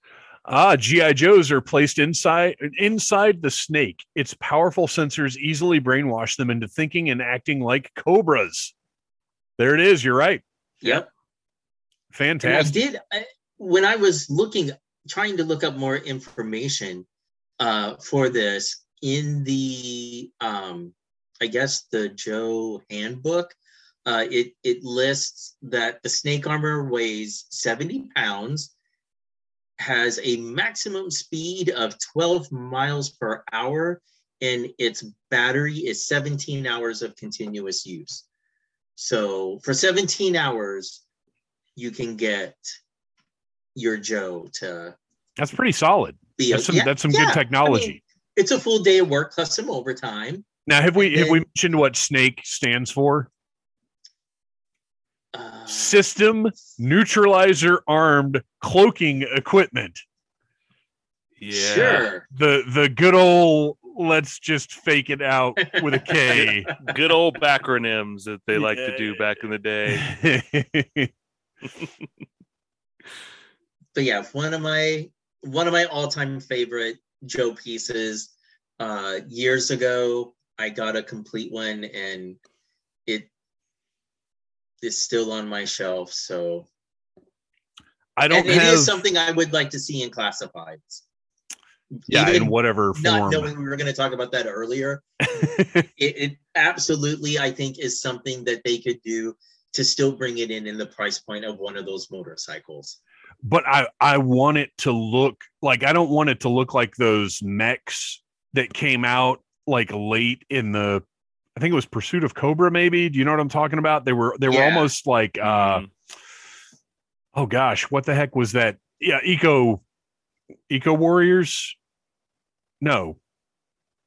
Ah, GI Joes are placed inside inside the snake. Its powerful sensors easily brainwash them into thinking and acting like cobras. There it is. You're right. yep and i Fantastic. did I, when i was looking trying to look up more information uh for this in the um i guess the joe handbook uh it it lists that the snake armor weighs 70 pounds has a maximum speed of 12 miles per hour and its battery is 17 hours of continuous use so for 17 hours you can get your Joe to That's pretty solid. be a, That's some, yeah, that's some yeah, good I technology. mean, it's a full day of work plus some overtime. now, have we have we mentioned what Snake stands for? Uh, System Neutralizer Armed Cloaking Equipment. Sure. The the good old let's just fake it out with a K. good old backronyms that they like to do back in the day But yeah, one of my one of my all-time favorite Joe pieces. Uh years ago, I got a complete one and it is still on my shelf. So I don't and it is something I would like to see in classifieds. yeah in Even whatever not knowing we were going to talk about that earlier, it, it absolutely i think is something that they could do to still bring it in in the price point of one of those motorcycles. But I I want it to look like I don't want it to look like those mechs that came out like late in the I think it was Pursuit of Cobra maybe. Do you know what I'm talking about? They were they were Yeah. almost like uh Mhm. oh gosh, what the heck was that? Yeah, Eco Eco Warriors? No.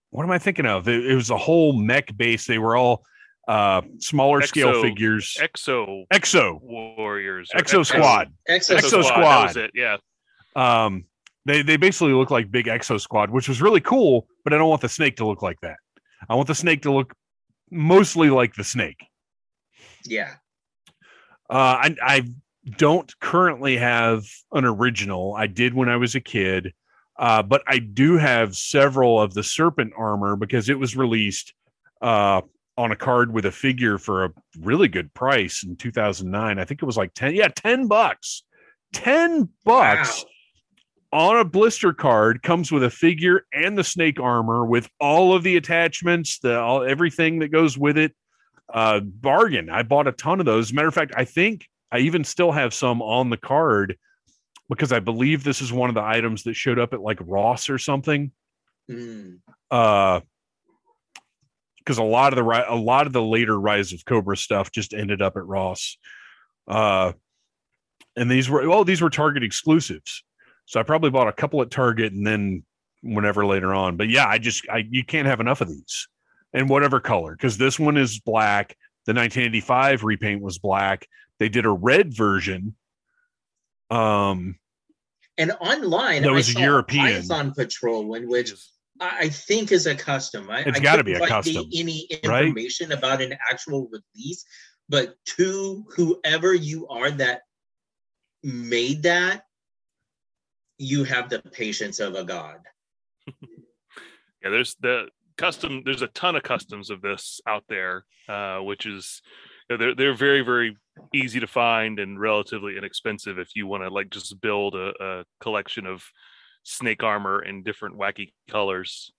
What am I thinking of? It, it was a whole mech base. They were all uh smaller scale figures. Exo Exo. Warriors. Exo Squad. Exo, Exo That Squad. was it. Yeah. Um they they basically look like big Exo Squad, which was really cool, but I don't want the snake to look like that. I want the snake to look mostly like the snake. Yeah. Uh, I, I don't currently have an original. I did when I was a kid, uh, but I do have several of the serpent armor because it was released uh, on a card with a figure for a really good price in 2009. I think it was like 10, yeah, 10 bucks. 10 bucks Wow. On a blister card comes with a figure and the snake armor with all of the attachments, the all everything that goes with it. Uh, bargain. I bought a ton of those. Matter of fact, I think I even still have some on the card because I believe this is one of the items that showed up at like Ross or something. Mm. Uh, because a lot of the a lot of the later Rise of Cobra stuff just ended up at Ross. Uh, and these were well, these were Target exclusives. So I probably bought a couple at Target and then whenever later on. But yeah, I just I you can't have enough of these. And whatever color, because this one is black. The 1985 repaint was black. They did a red version. Um, And online, That I was saw European. Python Patrol one, which I I think is a custom. I, It's I gotta be a custom, Any right? information about an actual release, but to whoever you are that made that, you have the patience of a god. Yeah, there's the custom. There's a ton of customs of this out there, uh, which is they're they're very very easy to find and relatively inexpensive if you want to like just build a, a collection of snake armor in different wacky colors.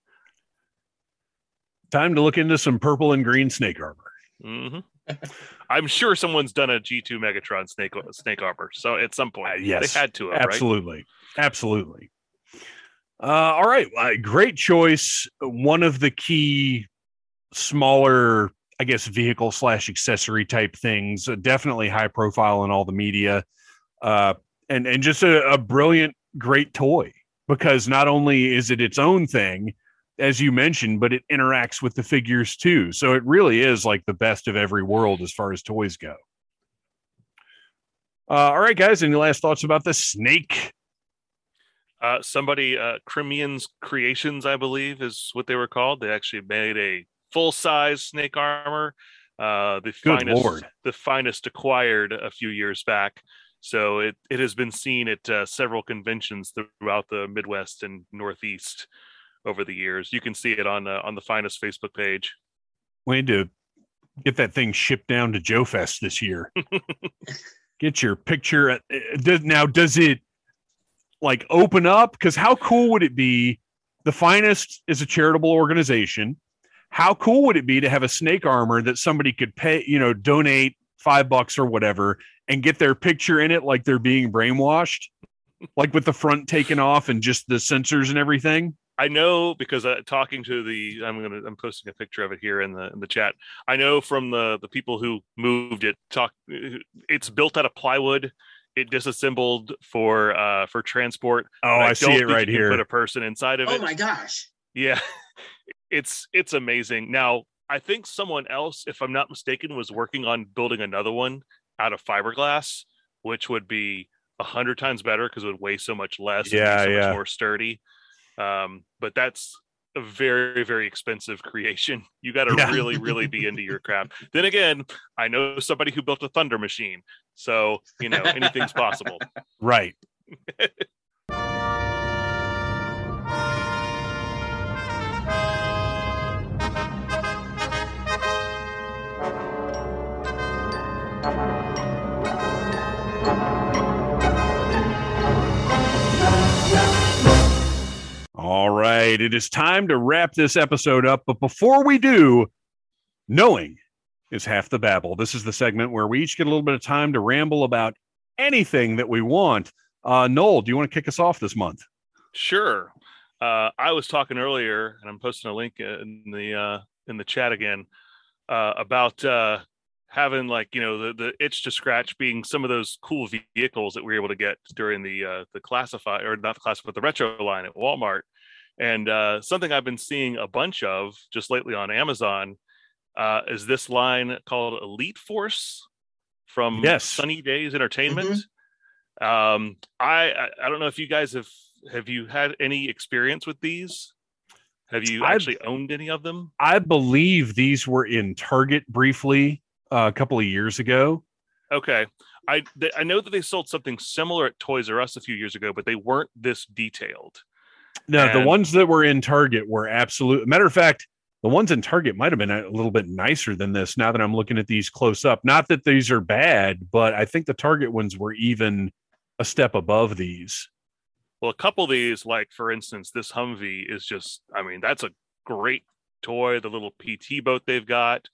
time to look into some purple and green snake armor. hmm I'm sure someone's done a G2 Megatron snake snake armor. So at some point, Uh, yes, they had to, have, right? Absolutely. Absolutely. Uh, all right. Uh, great choice. One of the key smaller, I guess, vehicle slash accessory type things. Uh, definitely high profile in all the media. Uh, and, and just a, a brilliant, great toy because not only is it its own thing, as you mentioned, but it interacts with the figures too. So it really is like the best of every world as far as toys go. Uh, all right, guys. Any last thoughts about the snake? Uh, somebody, uh, Crimean's Creations, I believe, is what they were called. They actually made a full size snake armor. Uh, the Good finest, Lord. the finest acquired a few years back. So it, it has been seen at uh, several conventions throughout the Midwest and Northeast over the years. You can see it on uh, on the finest Facebook page. We need to get that thing shipped down to Joe Fest this year. get your picture. At, uh, does, now, does it like open up? Because how cool would it be? The finest is a charitable organization. How cool would it be to have a snake armor that somebody could pay, you know, donate five bucks or whatever and get their picture in it like they're being brainwashed? like with the front taken off and just the sensors and everything? I know because uh, talking to the I'm gonna I'm posting a picture of it here in the in the chat. I know from the the people who moved it. Talk. It's built out of plywood. It disassembled for uh for transport. Oh, but I, see it right here. Put a person inside of it. Oh my gosh. Yeah, it's it's amazing. Now I think someone else, if I'm not mistaken, was working on building another one out of fiberglass, which would be a hundred times better because it would weigh so much less. and be Yeah, so yeah. much more sturdy. Um, but that's a very very expensive creation. You got to Yeah. really really be into your craft. Then again, I know somebody who built a thunder machine, so you know anything's possible. Right. All right. It is time to wrap this episode up. But before we do, knowing is half the babble. This is the segment where we each get a little bit of time to ramble about anything that we want. Uh, Noel, do you want to kick us off this month? Sure. Uh, I was talking earlier, and I'm posting a link in the uh, in the chat again uh, about uh, having like you know the the itch to scratch being some of those cool vehicles that we were able to get during the uh, the classify or not the classify but the retro line at Walmart. And uh, something I've been seeing a bunch of just lately on Amazon uh, is this line called Elite Force from Yes. Sunny Days Entertainment. Um, I, I I don't know if you guys have have you had any experience with these? Have you actually owned any of them? I believe these were in Target briefly uh, a couple of years ago. Okay. I th- I know that they sold something similar at Toys R Us a few years ago, but they weren't this detailed. No, the ones that were in Target were absolute. Matter of fact, the ones in Target might have been a little bit nicer than this. Now that I'm looking at these close up, not that these are bad, but I think the Target ones were even a step above these. Well, a couple of these, like for instance, this Humvee is just, I mean, that's a great toy. The little PT boat they've got.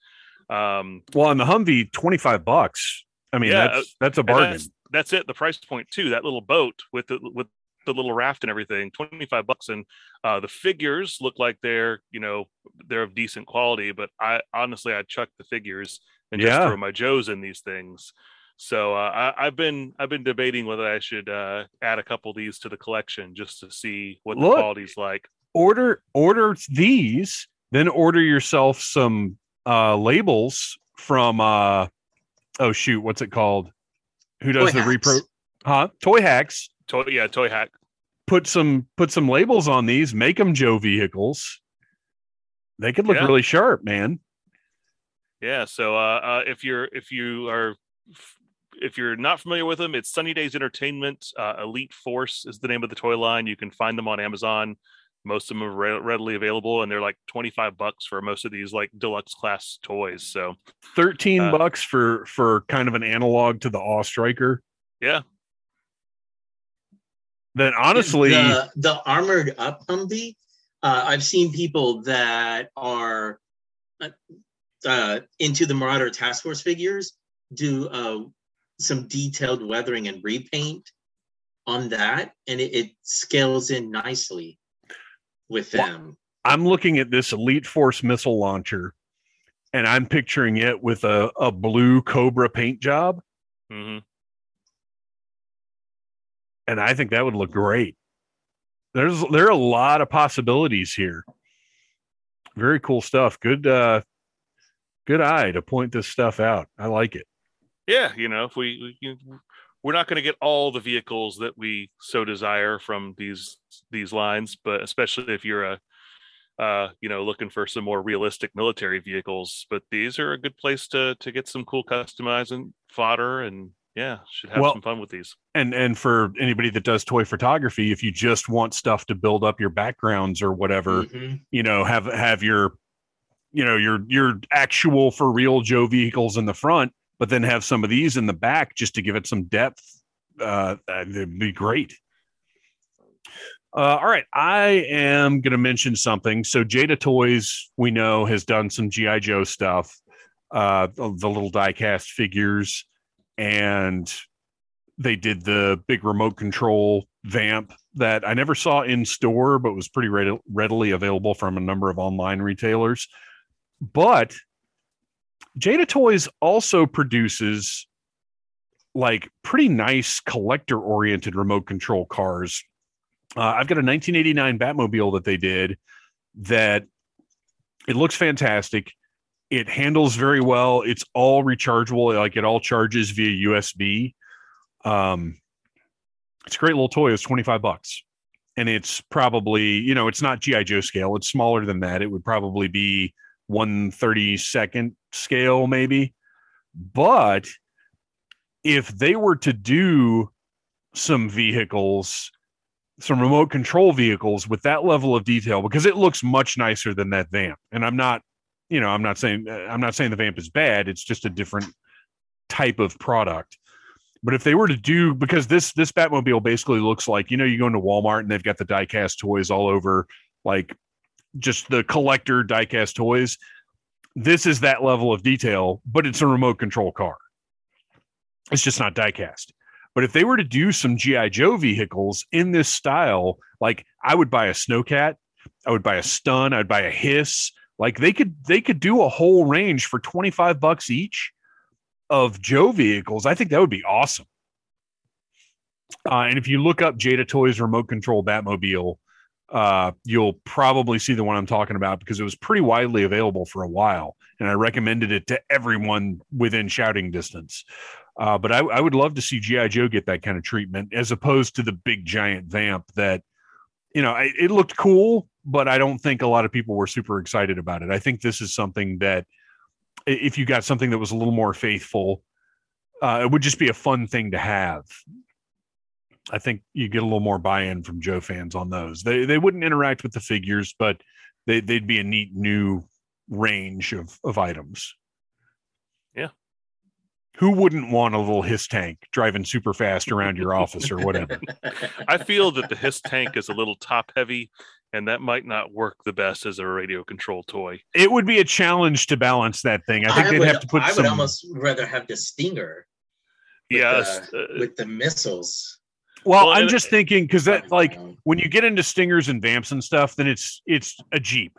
Um, Well, on the Humvee, 25 bucks. I mean, Yeah, that's that's a bargain. That's, that's it. The price point too. That little boat with the with the little raft and everything, twenty five bucks. And uh, the figures look like they're you know they're of decent quality. But I honestly I'd chuck the figures and just Yeah. throw my Joes in these things. So uh, I, I've been I've been debating whether I should uh, add a couple of these to the collection just to see what Look. the quality's like. order order these, then order yourself some uh labels from uh oh shoot, what's it called? Who does Toy the repro Hacks. huh? Toy hacks. Toy yeah, toy hack. Put some put some labels on these, make them Joe vehicles. They could look Yeah. really sharp, man. Yeah. So uh, uh, if you're if you are if you're not familiar with them, it's Sunny Days Entertainment. Uh, Elite Force is the name of the toy line. You can find them on Amazon. Most of them are re- readily available, and they're like 25 bucks for most of these like deluxe class toys. So 13 Uh, bucks for for kind of an analog to the AWE Striker. yeah, Then honestly, the, the armored up Humvee, uh, I've seen people that are uh, uh, into the Marauder Task Force figures do uh, some detailed weathering and repaint on that, and it, it scales in nicely with Wha- them. I'm looking at this Elite Force missile launcher and I'm picturing it with a, a blue Cobra paint job. hmm And I think that would look great. There's there are a lot of possibilities here. Very cool stuff. Good uh good eye to point this stuff out. I like it. yeah. You know, if we, we you, we're not going to get all the vehicles that we so desire from these these lines, but especially if you're a uh, you know, looking for some more realistic military vehicles. But these are a good place to to get some cool customizing fodder, and yeah, should have Well- some fun with these. And and for anybody that does toy photography, if you just want stuff to build up your backgrounds or whatever, Mhm. you know have have your you know your your actual for real joe vehicles in the front but then have some of these in the back just to give it some depth uh that'd be great uh, all right, I am going to mention something. So Jada Toys, we know, has done some GI Joe stuff, uh, the, the little diecast figures, and they did the big remote control vamp that I never saw in store, but was pretty readi- readily available from a number of online retailers. But Jada Toys also produces like pretty nice collector oriented remote control cars. Uh, I've got a 1989 Batmobile that they did that it looks fantastic. It handles very well. It's all rechargeable, like it all charges via USB. Um, it's a great little toy. It's 25 bucks. And it's probably, you know, it's not G.I. Joe scale. It's smaller than that. It would probably be 132nd scale, maybe. But if they were to do some vehicles, some remote control vehicles with that level of detail, because it looks much nicer than that vamp. And I'm not, you know, I'm not saying I'm not saying the vamp is bad. It's just a different type of product. But if they were to do because this this Batmobile basically looks like, you know, you go into Walmart and they've got the diecast toys all over, like just the collector diecast toys. this is that level of detail, but it's a remote control car. It's just not diecast. But if they were to do some GI Joe vehicles in this style, like I would buy a Snowcat, I would buy a Stun, I'd buy a Hiss. Like they could they could do a whole range for 25 bucks each of Joe vehicles. I think that would be awesome. Uh, and if you look up Jada Toys remote control Batmobile, uh, you'll probably see the one I'm talking about because it was pretty widely available for a while, and I recommended it to everyone within shouting distance. Uh, but I, I, would love to see GI Joe get that kind of treatment as opposed to the big giant vamp that, you know, it, it looked cool, but I don't think a lot of people were super excited about it. I think this is something that if you got something that was a little more faithful, uh, it would just be a fun thing to have. I think you get a little more buy-in from Joe fans on those. They they wouldn't interact with the figures, but they they'd be a neat new range of of items. Yeah. Who wouldn't want a little HISS tank driving super fast around your office or whatever? I feel that the HISS tank is a little top heavy and that might not work the best as a radio control toy. It would be a challenge to balance that thing. I think I they'd would, have to put I some... would almost rather have the Stinger. Yes. The, uh, with the missiles. Well, well I'm just thinking because that like when you get into stingers and vamps and stuff, then it's it's a Jeep.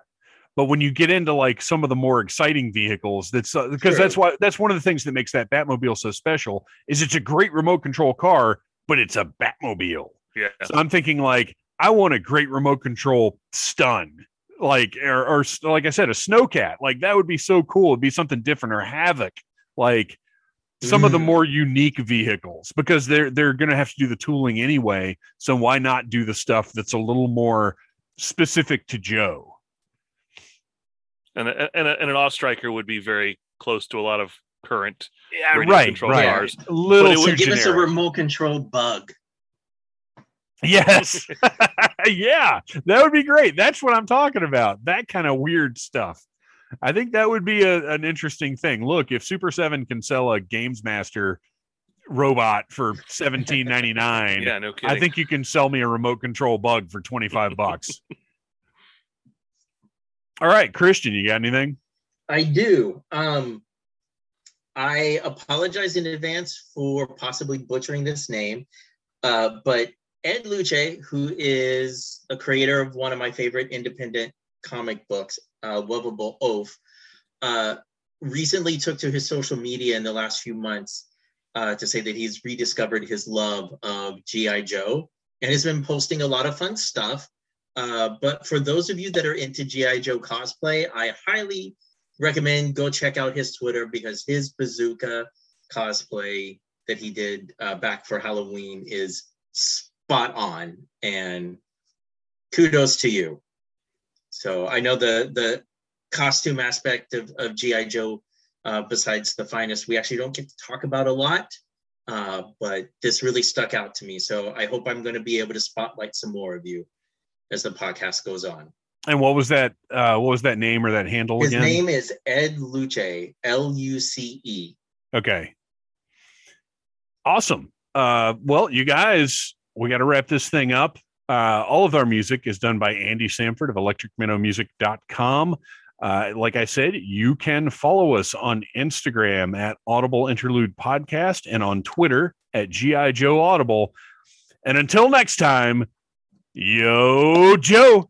But when you get into like some of the more exciting vehicles, that's uh, because True. that's why that's one of the things that makes that Batmobile so special is it's a great remote control car, but it's a Batmobile. Yeah. So I'm thinking like I want a great remote control stun, like or, or like I said, a snowcat. Like that would be so cool. It'd be something different or havoc. Like some mm. of the mm. more unique vehicles because they're they're going to have to do the tooling anyway. So why not do the stuff that's a little more specific to Joe? And a, and, a, and an off striker would be very close to a lot of current yeah, right, right. cars. A little but it would give generic. us a remote control bug. Yes. yeah, that would be great. That's what I'm talking about. That kind of weird stuff. I think that would be a, an interesting thing. Look, if Super 7 can sell a Games Master robot for 17.99, yeah, no kidding. I think you can sell me a remote control bug for 25 bucks. All right, Christian, you got anything? I do. Um I apologize in advance for possibly butchering this name. Uh, but Ed Luce, who is a creator of one of my favorite independent comic books, uh, Wuvable Oaf, uh, recently took to his social media in the last few months uh, to say that he's rediscovered his love of G.I. Joe and has been posting a lot of fun stuff. Uh, but for those of you that are into G.I. Joe cosplay, I highly recommend go check out his Twitter because his bazooka cosplay that he did uh, back for Halloween is spot on. And kudos to you. So I know the the costume aspect of, of GI Joe, uh, besides the finest, we actually don't get to talk about a lot. Uh, but this really stuck out to me. So I hope I'm going to be able to spotlight some more of you as the podcast goes on. And what was that? Uh, what was that name or that handle His again? name is Ed Luce, L U C E. Okay. Awesome. Uh, well, you guys, we got to wrap this thing up. Uh, all of our music is done by Andy Samford of electricminnowmusic.com. Uh, like I said, you can follow us on Instagram at Audible Interlude Podcast and on Twitter at GI Joe Audible. And until next time, yo, Joe.